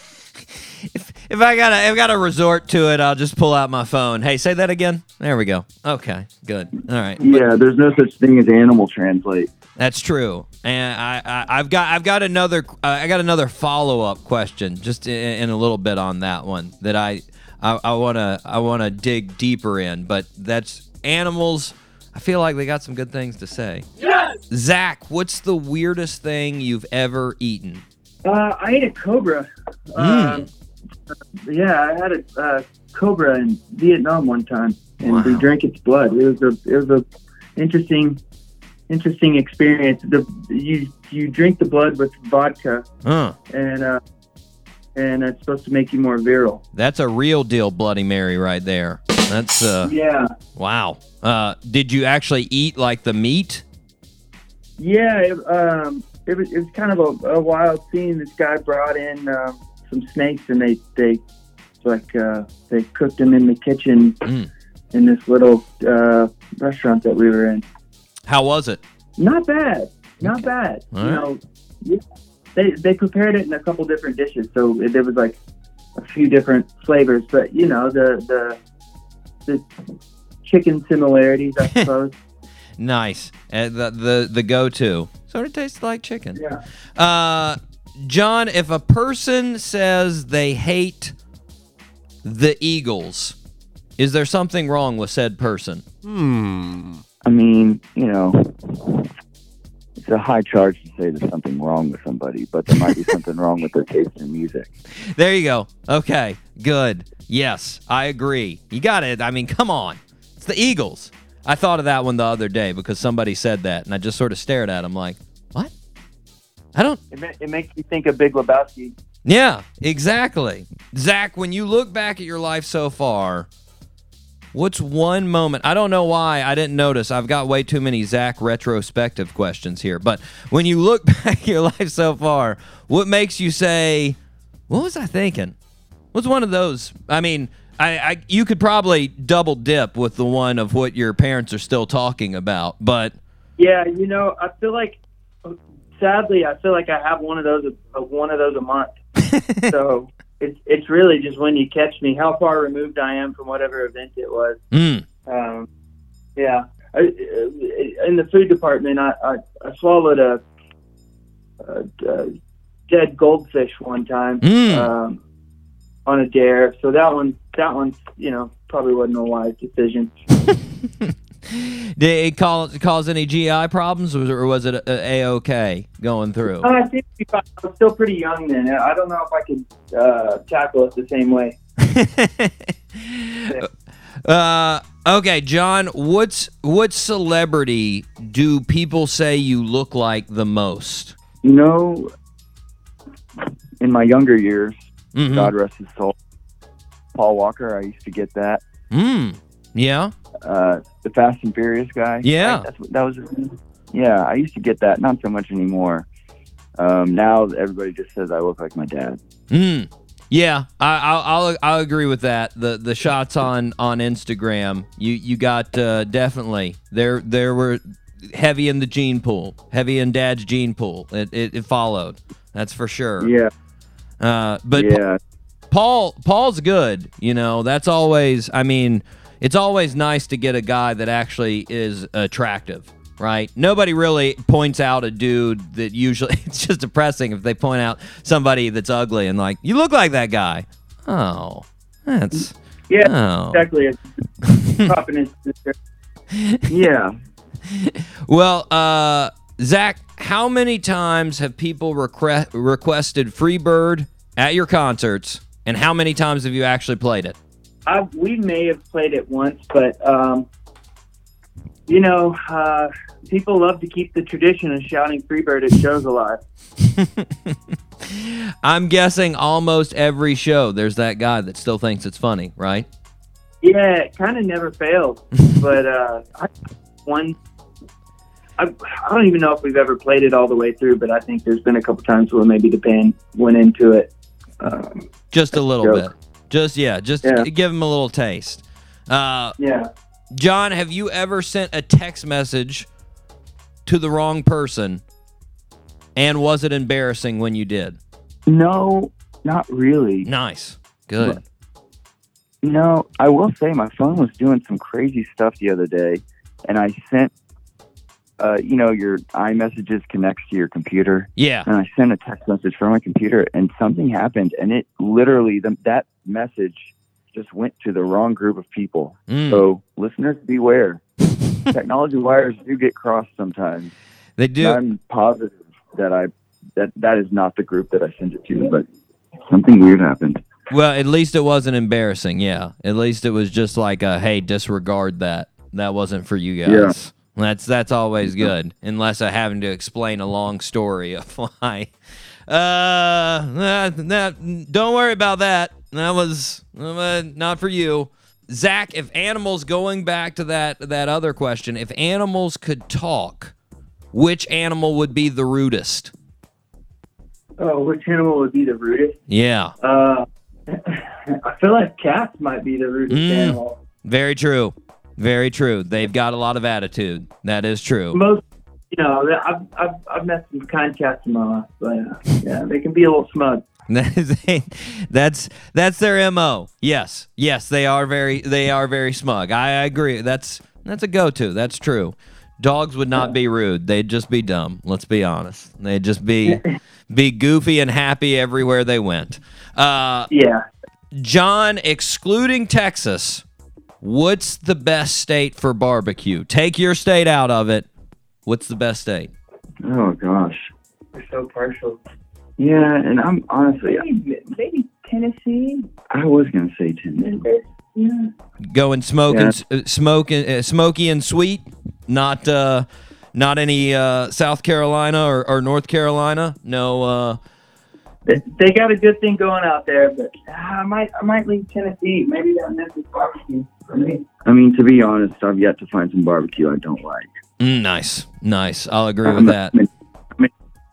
If I gotta, if I gotta resort to it, I'll just pull out my phone. Hey, say that again. There we go. Okay, good. All right. yeah, there's no such thing as Animal Translate. That's true, and I, I I've got I've got another uh, I got another follow up question just in, in a little bit on that one that I I want to I want to dig deeper in, but that's animals. I feel like they got some good things to say. Yes. Zach, what's the weirdest thing you've ever eaten? Uh, I ate a cobra. Um, yeah, I had a uh, cobra in Vietnam one time, and we drank its blood. It was a it was a interesting interesting experience. The you you drink the blood with vodka, Huh. and uh, and it's supposed to make you more virile. That's a real deal Bloody Mary right there. That's uh Yeah, wow. Uh, did you actually eat like the meat? yeah. It, um, it was it was kind of a, a wild scene. This guy brought in um, some snakes, and they they like uh, they cooked them in the kitchen Mm. in this little uh, restaurant that we were in. How was it? Not bad, not bad. All you right. know, they they prepared it in a couple different dishes, so it, there was like a few different flavors. But you know, the the the chicken similarities, I <laughs> suppose. Nice. Uh, the the the go to sort of tastes like chicken. yeah. Uh, John, if a person says they hate the Eagles, is there something wrong with said person? Hmm. I mean, you know, it's a high charge to say there's something wrong with somebody, but there might be <laughs> something wrong with their taste in music. There you go. Okay, good. Yes, I agree. You got it. I mean, come on. It's the Eagles. I thought of that one the other day because somebody said that, and I just sort of stared at him like, what? I don't. It, it makes you think of Big Lebowski. Yeah, exactly. Zach, when you look back at your life so far, what's one moment? I don't know why I didn't notice. I've got way too many Zach retrospective questions here. But when you look <laughs> back at your life so far, what makes you say, what was I thinking? What's one of those? I mean, I, I you could probably double dip with the one of what your parents are still talking about, but Yeah, you know, I feel like, sadly, I feel like I have one of those, uh, one of those a month. <laughs> so it's it's really just when you catch me, how far removed I am from whatever event it was. mm, Um, yeah, I, uh, in the food department, I I, I swallowed a, a, a dead goldfish one time Mm. um, on a dare. So that one that one, you know, probably wasn't a wise decision. <laughs> <laughs> Did it cause, cause any GI problems, or was it a, a okay going through? Uh, I think I was still pretty young then. I don't know if I could uh, tackle it the same way. <laughs> Uh, okay, John. What's what celebrity do people say you look like the most? You know, in my younger years, Mhm. God rest his soul, Paul Walker, I used to get that. Hmm. Yeah. Uh, the Fast and Furious guy. Yeah. Right? That's what, that was? Yeah, I used to get that. Not so much anymore. Um, now everybody just says I look like my dad. Hmm. Yeah, I, I'll, I'll I'll agree with that. The the shots on on Instagram, you you got uh, definitely there there were heavy in the gene pool, heavy in Dad's gene pool. It it, it followed. That's for sure. Yeah. Uh, but yeah. Paul Paul's good. You know, that's always. I mean, it's always nice to get a guy that actually is attractive, right? Nobody really points out a dude that usually <laughs> it's just depressing if they point out somebody that's ugly and like you look like that guy. Oh, that's Yeah, Oh. exactly. <laughs> Yeah. well. Uh, Zach, how many times have people request, requested Freebird at your concerts, and how many times have you actually played it? I, we may have played it once, but um, you know, uh, people love to keep the tradition of shouting "Freebird" at shows a lot. <laughs> I'm guessing almost every show there's that guy that still thinks it's funny, right? Yeah, it kind of never fails. <laughs> but uh, I, one, I, I don't even know if we've ever played it all the way through, but I think there's been a couple times where maybe the band went into it. Um, Just a little bit. Just yeah, just Yeah. give them a little taste. Uh, yeah. John, have you ever sent a text message to the wrong person? And was it embarrassing when you did? No, not really. Nice. Good. No, I will say my phone was doing some crazy stuff the other day, and I sent, uh, you know, your iMessages connects to your computer, Yeah. and I sent a text message from my computer, and something happened, and it literally the, that message just went to the wrong group of people. Mm. So listeners, beware. <laughs> Technology wires do get crossed sometimes. They do. I'm positive that I that that is not the group that I sent it to, but something weird happened. Well, at least it wasn't embarrassing. Yeah. At least it was just like a hey, disregard that. That wasn't for you guys." Yeah. That's that's always good, unless I having to explain a long story of <laughs> why. Uh, that, that- don't worry about that. That was uh, not for you, Zach. If animals, going back to that that other question, if animals could talk, which animal would be the rudest? Oh, which animal would be the rudest? Yeah, Uh, <laughs> I feel like cats might be the rudest Mm. animal. very true. Very true. They've got a lot of attitude. That is true. Most, you know, I've, I've, I've met some kind cats in my life, but uh, yeah, they can be a little smug. <laughs> that's that's their mo. Yes, yes, they are very they are very smug. I, I agree. That's that's a go to. That's true. Dogs would not be rude. They'd just be dumb. Let's be honest. They'd just be <laughs> be goofy and happy everywhere they went. Uh, Yeah. John, excluding Texas, what's the best state for barbecue? Take your state out of it. What's the best state? Oh gosh. We're so partial. Yeah, and I'm honestly, Maybe, maybe Tennessee. I was gonna say Tennessee. Yeah. Going smoking, uh, smoking, uh, smoky and sweet. Not, uh, not any uh, South Carolina or, or North Carolina. No. Uh, They, they got a good thing going out there, but ah, I might I might leave Tennessee. Maybe that Memphis barbecue for me. I mean, to be honest, I've yet to find some barbecue I don't like. mm, nice, nice. I'll agree with I'm a- that. I'm an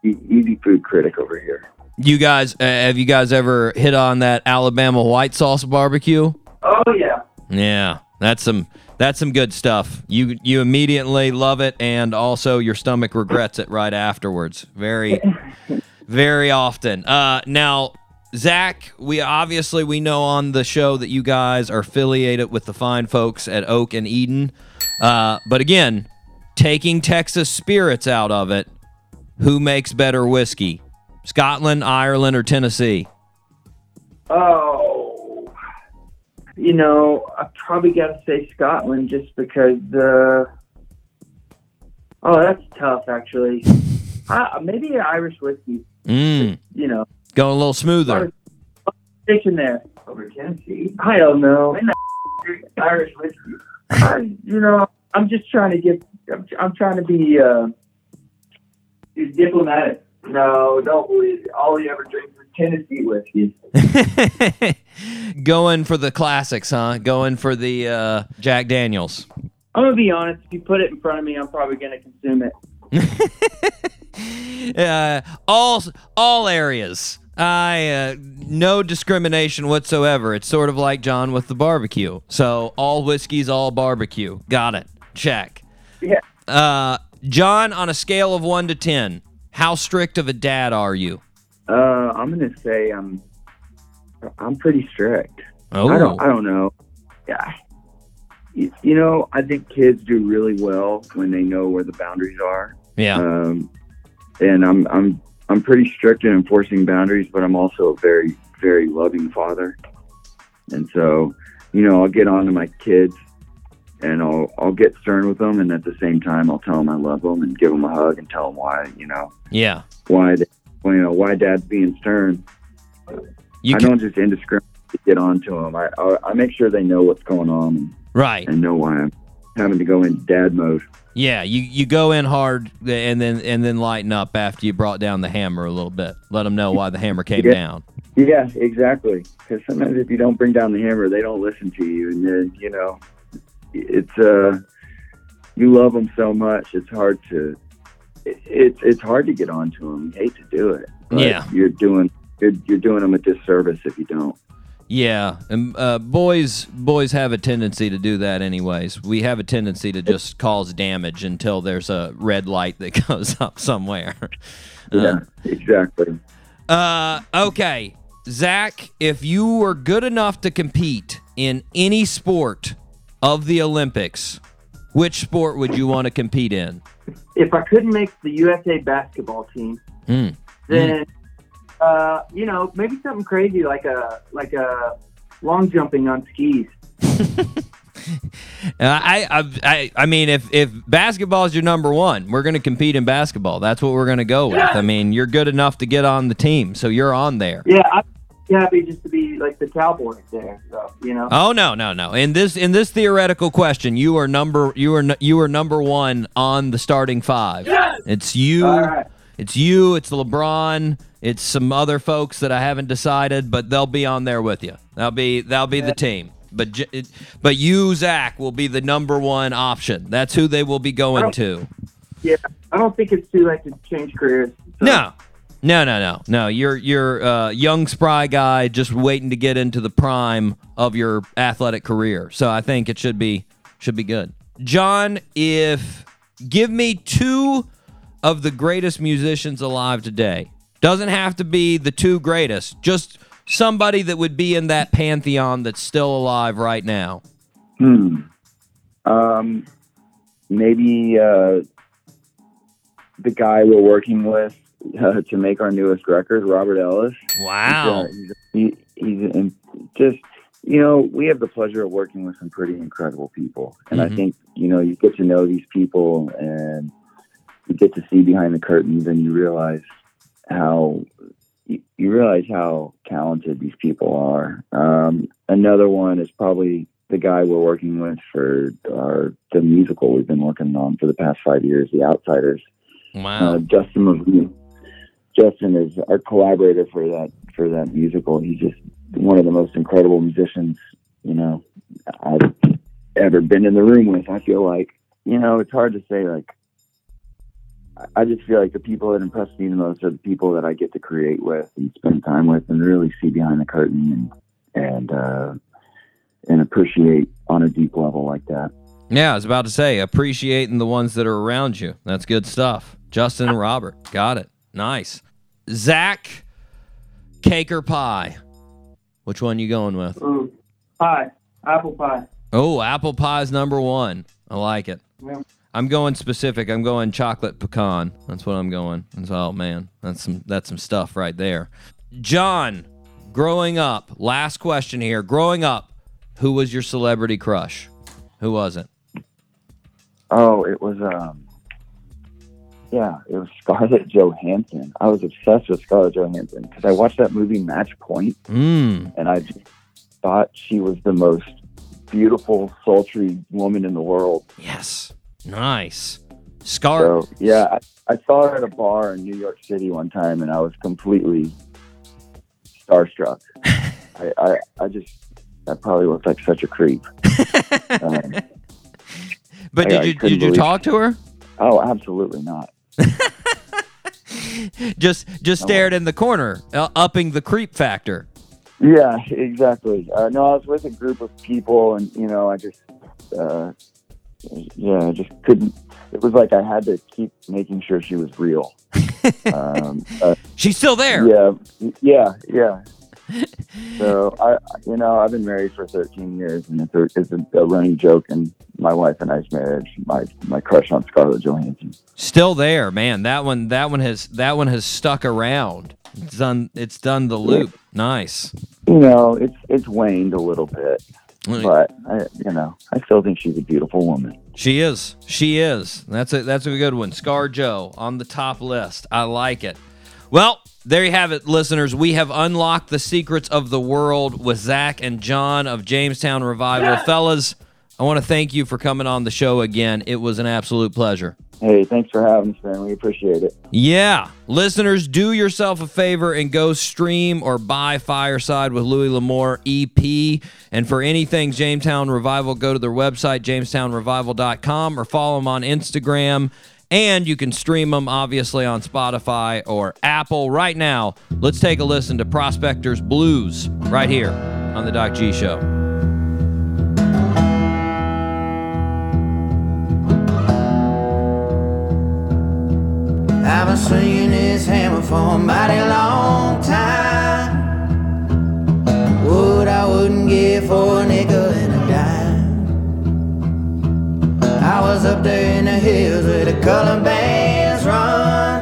easy food critic over here. You guys, uh, have you guys ever hit on that Alabama white sauce barbecue? Oh yeah. Yeah, that's some that's some good stuff. You you immediately love it, and also your stomach regrets it right afterwards. Very, <laughs> very often. Uh, now, Zach, we obviously we know on the show that you guys are affiliated with the fine folks at Oak and Eden. Uh, but again, taking Texas spirits out of it, who makes better whiskey? Scotland, Ireland, or Tennessee? Oh. you know, I probably got to say Scotland just because. Uh, oh, that's tough, actually. <laughs> I, maybe Irish whiskey. Mm. You know, Going a little smoother. station there over Tennessee. I don't know. Irish whiskey. I, you know, I'm just trying to get. I'm, I'm trying to be uh, be diplomatic. No, don't believe it. All he ever drinks is Tennessee whiskey. <laughs> Going for the classics, huh? Going for the uh, Jack Daniels. I'm gonna be honest. If you put it in front of me, I'm probably gonna consume it. <laughs> uh, all all areas. I uh, no discrimination whatsoever. It's sort of like John with the barbecue. So all whiskeys, all barbecue. Got it. Check. Yeah. Uh, John, on a scale of one to ten, how strict of a dad are you? Uh, I'm gonna say I'm I'm pretty strict. Oh, I don't I don't know. Yeah. You, you know, I think kids do really well when they know where the boundaries are. yeah, Um, and I'm I'm I'm pretty strict in enforcing boundaries, but I'm also a very very loving father. And so, you know, I'll get on to my kids, and I'll I'll get stern with them, and at the same time, I'll tell them I love them and give them a hug and tell them why you know yeah. why they, well, you know why dad's being stern. You I can, don't just indiscriminately get on to them. I, I I make sure they know what's going on and, right. and know why I'm having to go in dad mode. Yeah, you, you go in hard and then and then lighten up after you brought down the hammer a little bit. Let them know why the hammer came Yeah. down. Yeah, exactly. Because sometimes if you don't bring down the hammer, they don't listen to you, and then you know, it's uh, you love them so much. It's hard to, it, it's it's hard to get onto them. You hate to do it. But Yeah. you're doing you're, you're doing them a disservice if you don't. Yeah, and uh, boys boys have a tendency to do that anyways. We have a tendency to just cause damage until there's a red light that <laughs> goes up somewhere. Yeah, exactly. Uh, okay, Zach, if you were good enough to compete in any sport of the Olympics, which sport would you want to compete in? If I couldn't make the USA basketball team, Mm. then uh, you know maybe something crazy like a like a long jumping on skis. <laughs> Uh, I, I, I, I mean, if if basketball is your number one, we're going to compete in basketball. That's what we're going to go with. I mean, you're good enough to get on the team, so you're on there. Yeah, be happy just to be like the cowboy there. So you know. Oh no, no, no! In this in this theoretical question, you are number you are you are number one on the starting five. Yes! It's you. Right. It's you. It's LeBron. It's some other folks that I haven't decided, but they'll be on there with you. That'll be that'll be the team. But but you, Zach, will be the number one option. That's who they will be going to. Yeah, I don't think it's too late to change careers. So- No. No, no, no, no. You're you're a young, spry guy just waiting to get into the prime of your athletic career. So I think it should be should be good. John, if give me two of the greatest musicians alive today. Doesn't have to be the two greatest. Just somebody that would be in that pantheon that's still alive right now. Hmm. Um, maybe uh, the guy we're working with uh, to make our newest record, Robert Ellis. Wow. He's, uh, he, he's in, just you know we have the pleasure of working with some pretty incredible people, and Mhm. I think you know you get to know these people and you get to see behind the curtains, and you realize how you, you realize how talented these people are. Um, another one is probably the guy we're working with for our the musical we've been working on for the past five years, The Outsiders. Wow. Uh, Justin Levine. Justin is our collaborator for that for that musical. He's just one of the most incredible musicians you know I've ever been in the room with. I feel like you know it's hard to say like. I- just feel like the people that impress me the most are the people that I get to create with and spend time with and really see behind the curtain and and uh, and appreciate on a deep level like that. Yeah, I was about to say, appreciating the ones that are around you. That's good stuff. Justin and Robert. Got it. Nice. Zach, cake or pie? Which one you going with? Ooh, pie, apple pie. Oh, apple pie's number one. I like it. Yeah. I'm going specific. I'm going chocolate pecan. That's what I'm going. That's oh man, that's some that's some stuff right there. John, growing up, last question here. Growing up, who was your celebrity crush? Who was it? Oh, it was um, yeah, it was Scarlett Johansson. I was obsessed with Scarlett Johansson because I watched that movie Match Point, Mm. and I just thought she was the most beautiful, sultry woman in the world. Yes. Nice. Scar. So yeah, I, I saw her at a bar in New York City one time, and I was completely starstruck. <laughs> I, I, I just, I probably looked like such a creep. <laughs> um, but I- did you did you talk to her? oh, absolutely not. <laughs> Just just stared in the corner, uh, upping the creep factor. Yeah, exactly. Uh, no, I was with a group of people, and you know, I just, uh, yeah, I just couldn't. It was like I had to keep making sure she was real. <laughs> um, uh, She's still there. yeah, yeah, yeah. So I, you know, I've been married for 13 years, and it's a, it's a, a running joke in my wife and I's marriage. My my crush on Scarlett Johansson. Still there, man. That one that one has that one has stuck around. It's done it's done the loop. Nice. You know, it's it's waned a little bit, but I, you know, I still think she's a beautiful woman. She is. She is. That's a that's a good one. Scar Joe on the top list. I like it. Well, there you have it, listeners. We have unlocked the secrets of the world with Zach and John of Jamestown Revival. Fellas, I want to thank you for coming on the show again. It was an absolute pleasure. Hey, thanks for having us, man. We appreciate it. Yeah. Listeners, do yourself a favor and go stream or buy Fireside with Louis L'Amour EP. And for anything Jamestown Revival, go to their website, jamestownrevival.com, or follow them on Instagram. And you can stream them, obviously, on Spotify or Apple. Right now, let's take a listen to Prospectors Blues right here on The Doc G Show. I've been swinging this hammer for a mighty long time. Wood I wouldn't give for a nickel and a dime. I was up there in the hills where the color bands run.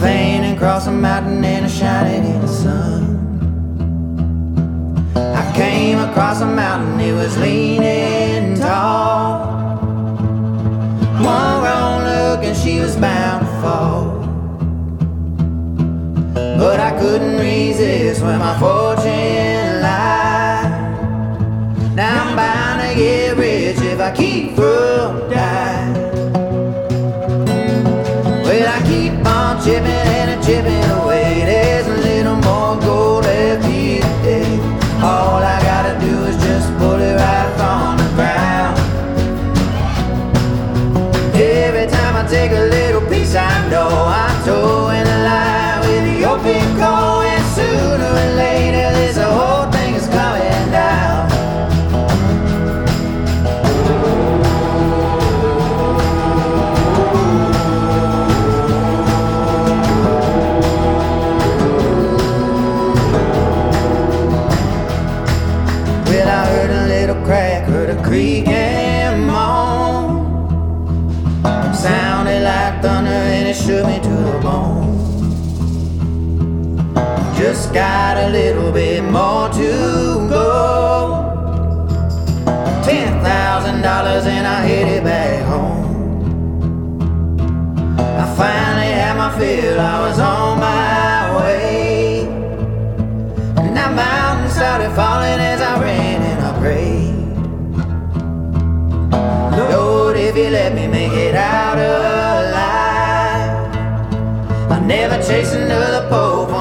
Fading across a mountain and shining in the sun. I came across a mountain, it was leaning tall. One wrong and she was bound to fall. But I couldn't resist where my fortune lied. Now I'm bound to get rich if I keep from dying. Well, I keep on chipping and chipping Got a little bit more to go. Ten thousand dollars and I headed back home. I finally had my fill, I was on my way. And that mountain started falling as I ran and I prayed. Lord, if you let me make it out alive, I'll never chase another pole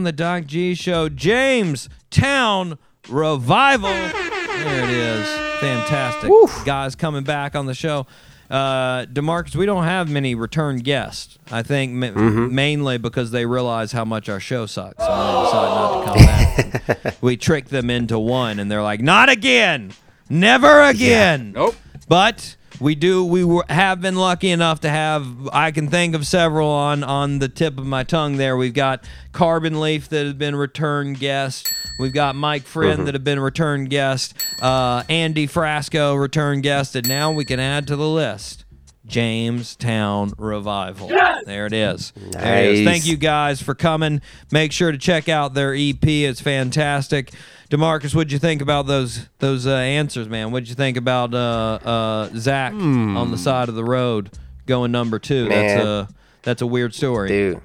on the Doc G Show. James Town Revival. There it is. Fantastic. Guys coming back on the show. Uh, Demarcus, we don't have many return guests. I think ma- Mm-hmm. mainly because they realize how much our show sucks. So they decide not to come back. <laughs> we trick them into one, and they're like, "Not again, never again." Nope. But we do. We were, have been lucky enough to have. I can think of several on on the tip of my tongue. There, we've got Carbon Leaf that has been return guest. We've got Mike Friend that have been return guest. Uh, Andy Frasco return guest, and now we can add to the list. Jamestown Revival. There it is. There it is. Nice. Thank you guys for coming. Make sure to check out their EP. It's fantastic. Demarcus, what'd you think about those those uh, answers, man? What'd you think about uh, uh, Zach on the side of the road going number two? Man. That's a that's a weird story. Dude,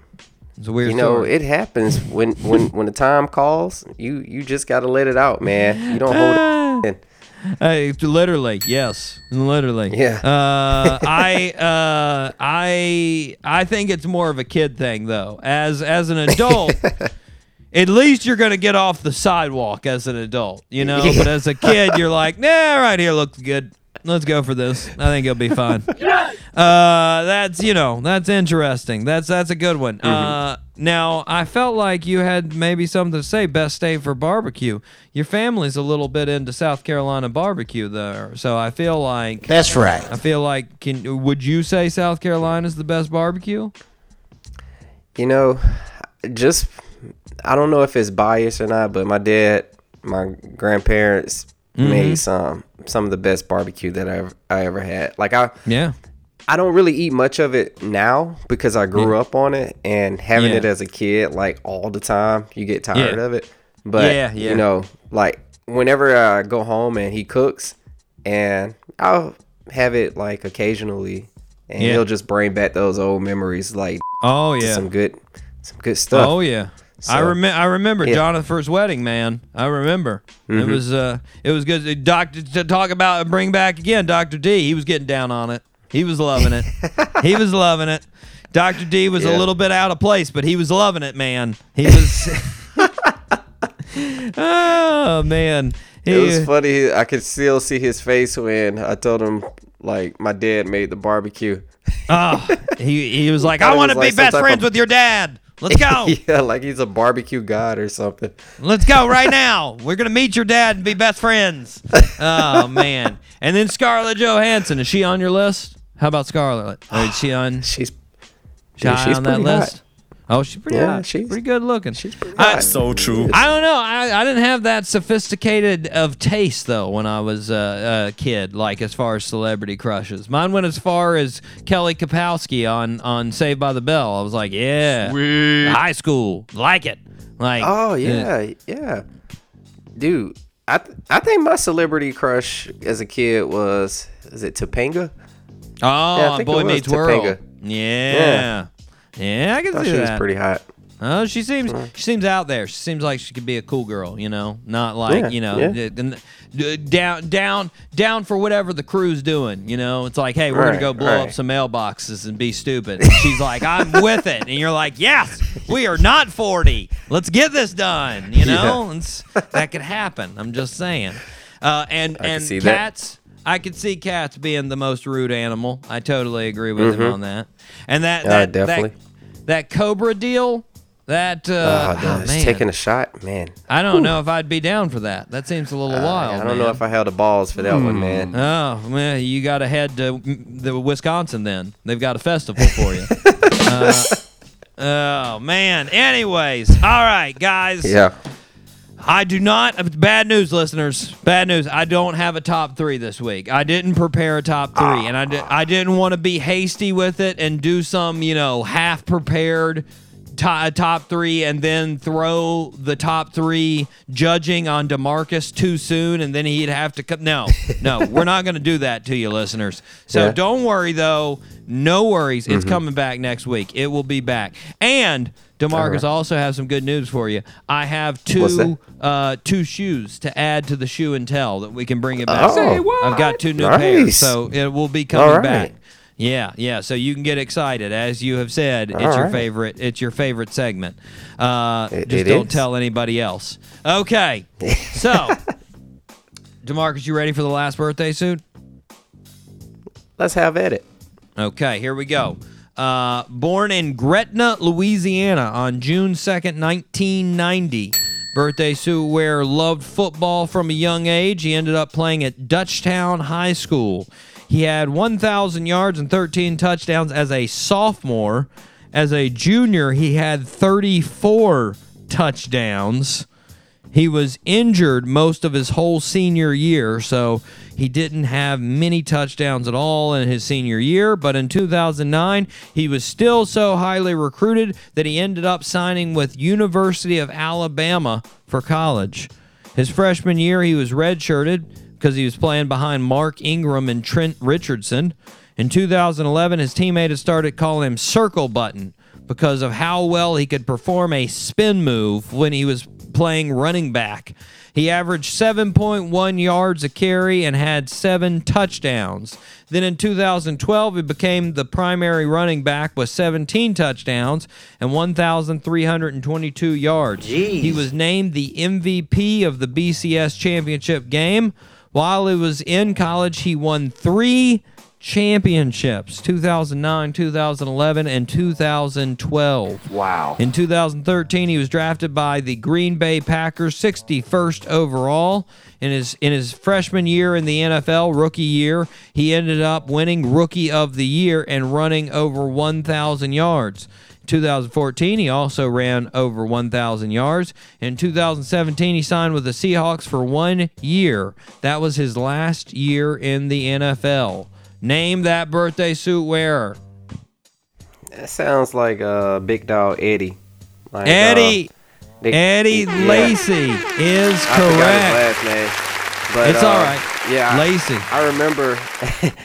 It's a weird story. you know story. it happens when when <laughs> when the time calls. You you just gotta let it out, man. You don't hold <laughs> it. Hey, literally, yes, literally. Yeah. Uh, I, uh, I, I think it's more of a kid thing, though. As as an adult, <laughs> at least you're gonna get off the sidewalk as an adult, you know. But as a kid, you're like, nah, right here looks good. Let's go for this. I think it'll be fine. <laughs> Uh, that's you know that's interesting. That's that's a good one. Uh, now I felt like you had maybe something to say. Best state for barbecue. Your family's a little bit into South Carolina barbecue there, so I feel like That's right. I feel like can would you say South Carolina's the best barbecue? You know, just I don't know if it's biased or not, but my dad, my grandparents Mm-hmm. made some some of the best barbecue that I ever, I ever had. Like I Yeah. I don't really eat much of it now because I grew up on it and having Yeah. it as a kid like all the time, you get tired Yeah. of it. But Yeah, yeah. you know, like whenever I go home and he cooks and I'll have it like occasionally and Yeah. he'll just bring back those old memories like Oh yeah. some good some good stuff. Oh yeah. I remember. I remember Yeah. Mm-hmm. Jonathan's wedding, man. I remember. It was. Uh, it was good. Doctor to talk about and bring back again. Doctor D. He was getting down on it. He was loving it. he was <laughs> loving it. Doctor D was a little bit out of place, but he was loving it, man. He was. <laughs> oh man. It was funny. I could still see his face when I told him like my dad made the barbecue. oh, he he was <laughs> like, thought I want to be like best friends of- with your dad. Let's go. <laughs> yeah, like he's a barbecue god or something. Let's go right now. We're gonna meet your dad and be best friends. Oh <laughs> man! And then Scarlett Johansson is she on your list? How about Scarlett? Or is she on? <sighs> She's She high she's on that hot. list? Oh, she's pretty Yeah, hot. she's- pretty good looking. She's pretty I- So true. I don't know. I, I didn't have that sophisticated of taste though when I was uh, a kid. Like as far as celebrity crushes, mine went as far as Kelly Kapowski on on Saved by the Bell. I was like, yeah, high school, like it. Like, Oh uh, yeah, yeah, dude. I th- I think my celebrity crush as a kid was is it Topanga? Oh, Yeah, I think Boy Meets World. Topanga. Yeah. Yeah. I can thought see she was that. pretty hot. Oh, she seems she seems out there. She seems like she could be a cool girl, you know, not like Yeah, you know yeah. d- d- d- down down down for whatever the crew's doing. You know, it's like, hey, we're gonna Right, go blow up right. some mailboxes and be stupid. And she's like, I'm with it, and you're like, yes, we are not forty. Let's get this done. You know, It's- that could happen. I'm just saying. Uh, and and see that. cats. I could see cats being the most rude animal. I totally agree with him on that. And that, Mm-hmm. Yeah, that definitely. That Cobra deal, that uh, oh, oh, man, taking a shot, man. I don't know if I'd be down for that. That seems a little wild. I don't know if I held the balls for that one, man. Oh, man, you got to head to mm, the Wisconsin then. They've got a festival for you. <laughs> uh, oh man. Anyways, all right, guys. Yeah. I do not. Bad news, listeners. Bad news. I don't have a top three this week. I didn't prepare a top three, and I, di- I didn't want to be hasty with it and do some, you know, half prepared to- top three and then throw the top three judging on Demarcus too soon, and then he'd have to come. No, no, <laughs> we're not going to do that to you, listeners. So Yeah. don't worry, though. No worries. It's coming back next week. It will be back. And Demarcus also has some good news for you. I have two uh, two shoes to add to the shoe and tell that we can bring it back. Oh. Say what? I've got two new pairs, so it will be coming right. back. Yeah, yeah. So you can get excited, as you have said. It's All your right. favorite. It's your favorite segment. Uh, It- just it don't is. tell anybody else. Okay. <laughs> So, Demarcus, you ready for the last birthday suit? Let's have at it. Okay, here we go. Uh, born in Gretna, Louisiana on June 2nd, 1990. Birthday suit wearer loved football from a young age. He ended up playing at Dutchtown High School. He had 1,000 yards and 13 touchdowns as a sophomore. As a junior, he had 34 touchdowns. He was injured most of his whole senior year, so he didn't have many touchdowns at all in his senior year. But in 2009, he was still so highly recruited that he ended up signing with University of Alabama for college. His freshman year, he was redshirted because he was playing behind Mark Ingram and Trent Richardson. In 2011, his teammate had started calling him Circle Button because of how well he could perform a spin move when he was playing running back. He averaged 7.1 yards a carry and had seven touchdowns. Then in 2012, he became the primary running back with 17 touchdowns and 1,322 yards. He was named the MVP of the BCS championship game. While he was in college, he won three championships 2009, 2011, and 2012. Wow. In 2013, he was drafted by the Green Bay Packers 61st overall. In his in his freshman year in the NFL, rookie year, he ended up winning Rookie of the Year and running over 1,000 yards. 2014, he also ran over 1,000 yards. In 2017, he signed with the Seahawks for one year. That was his last year in the NFL. Name that birthday suit wearer. That sounds like uh, Big Dog Eddie. Like, uh, Eddie Eddie yeah. Lacy is I correct. his last name. But, It's uh, all right. Yeah, I- Lacy. I, remember.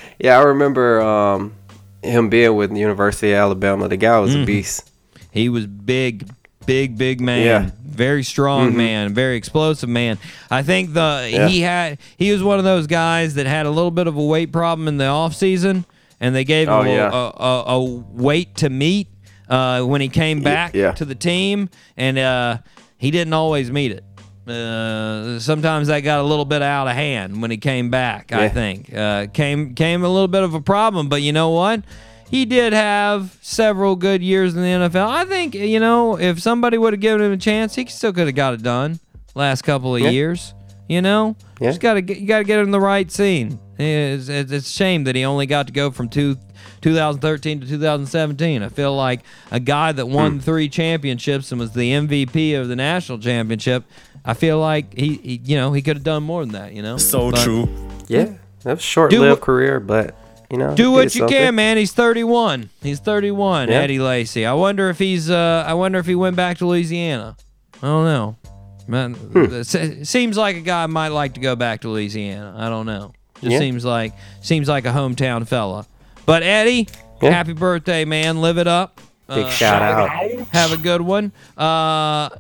<laughs> yeah, I remember um, him being with the University of Alabama. The guy was a beast. He was big, big, big man. Yeah. Very strong Mhm. man, very explosive man. I think the Yeah. he had he was one of those guys that had a little bit of a weight problem in the off season, and they gave him Oh, a, yeah. a, a, a weight to meet uh, when he came back yeah. to the team, and uh, he didn't always meet it. Uh, sometimes that got a little bit out of hand when he came back. I think uh, came came a little bit of a problem, but you know what? He did have several good years in the NFL. I think you know if somebody would have given him a chance, he still could have got it done. Last couple of Yeah. years, you know, Yeah. just gotta get you gotta get in the right scene. It's, it's, it's a shame that he only got to go from two, 2013 to 2017. I feel like a guy that won Hmm. three championships and was the MVP of the national championship. I feel like he, he you know, he could have done more than that. You know, So But true. Yeah, that was a short Do lived career, but you know, Do what you something. can, man. He's 31. He's 31. Yeah. Eddie Lacy. I wonder if he's. Uh, I wonder if he went back to Louisiana. I don't know. Man, Hmm. it seems like a guy might like to go back to Louisiana. I don't know. Just Yeah. seems like seems like a hometown fella. But Eddie, Yeah. happy birthday, man. Live it up. Big Uh, shout out. Have a good one. Uh,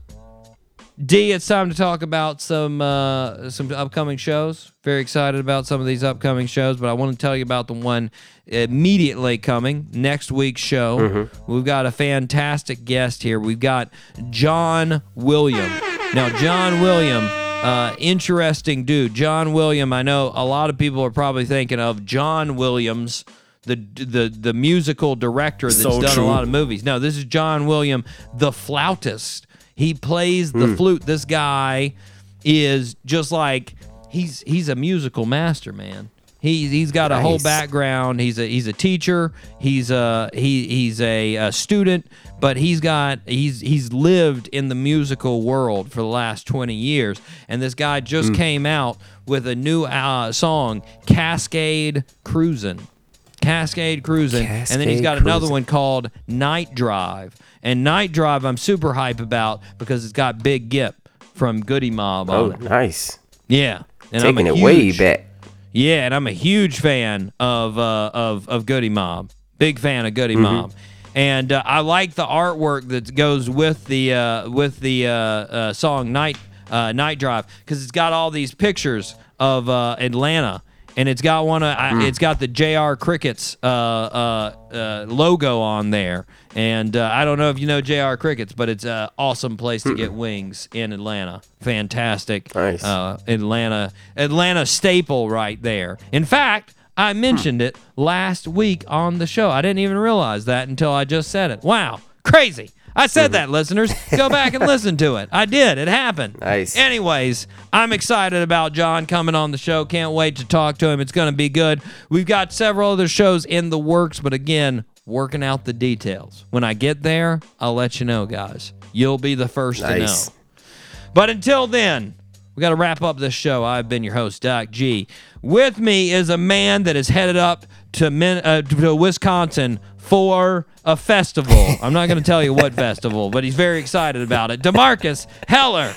D, it's time to talk about some uh, some upcoming shows. Very excited about some of these upcoming shows, but I want to tell you about the one immediately coming next week's show. Mm-hmm. We've got a fantastic guest here. We've got John William. Now, John William, uh, interesting dude. John William. I know a lot of people are probably thinking of John Williams. The, the the musical director that's So done true. a lot of movies. No, this is John William, the flautist. He plays the flute. This guy is just like he's he's a musical master, man. He he's got a whole background. He's a he's a teacher. He's a he he's a, a student, but he's got he's he's lived in the musical world for the last 20 years. And this guy just came out with a new uh, song, Cascade Cruisin'. Cascade Cruising, and then he's got another one called Night Drive. And Night Drive, I'm super hype about because it's got Big Gipp from Goodie Mob Oh, on it. nice. Yeah, and Taking I'm a it way huge- back. Yeah, and I'm a huge fan of uh, of of Goodie Mob. Big fan of Goodie Mob. And uh, I like the artwork that goes with the uh, with the uh, uh, song Night uh, Night Drive because it's got all these pictures of uh, Atlanta and it's got one. Of, I, it's got the J.R. Crickets uh, uh, uh, logo on there, and uh, I don't know if you know J.R. Crickets, but it's an awesome place to get wings in Atlanta. Fantastic, Nice. uh, Atlanta, Atlanta staple right there. In fact. I mentioned it last week on the show. I didn't even realize that until I just said it. Wow, crazy. I said that, listeners. Go back and listen to it. I did. It happened. Nice. Anyways, I'm excited about John coming on the show. Can't wait to talk to him. It's going to be good. We've got several other shows in the works, but again, working out the details. When I get there, I'll let you know, guys. You'll be the first Nice. to know. But until then, we got to wrap up this show. I've been your host, Doc G. With me is a man that is headed up to, Min- uh, to Wisconsin for a festival. <laughs> I'm not going to tell you what festival, but he's very excited about it. Demarcus Heller.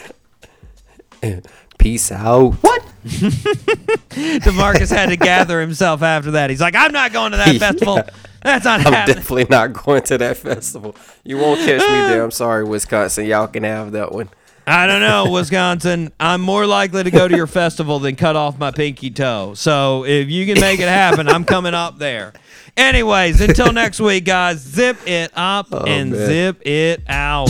<laughs> Peace out. What? <laughs> Demarcus had to gather himself after that. He's like, I'm not going to that Yeah. festival. That's not happening. I'm happening. definitely not going to that festival. You won't catch me there. I'm sorry, Wisconsin. Y'all can have that one. I don't know, <laughs> Wisconsin. I'm more likely to go to your festival than cut off my pinky toe. So if you can make it happen, I'm coming up there. Anyways, until next week, guys, zip it up oh, and man. zip it out.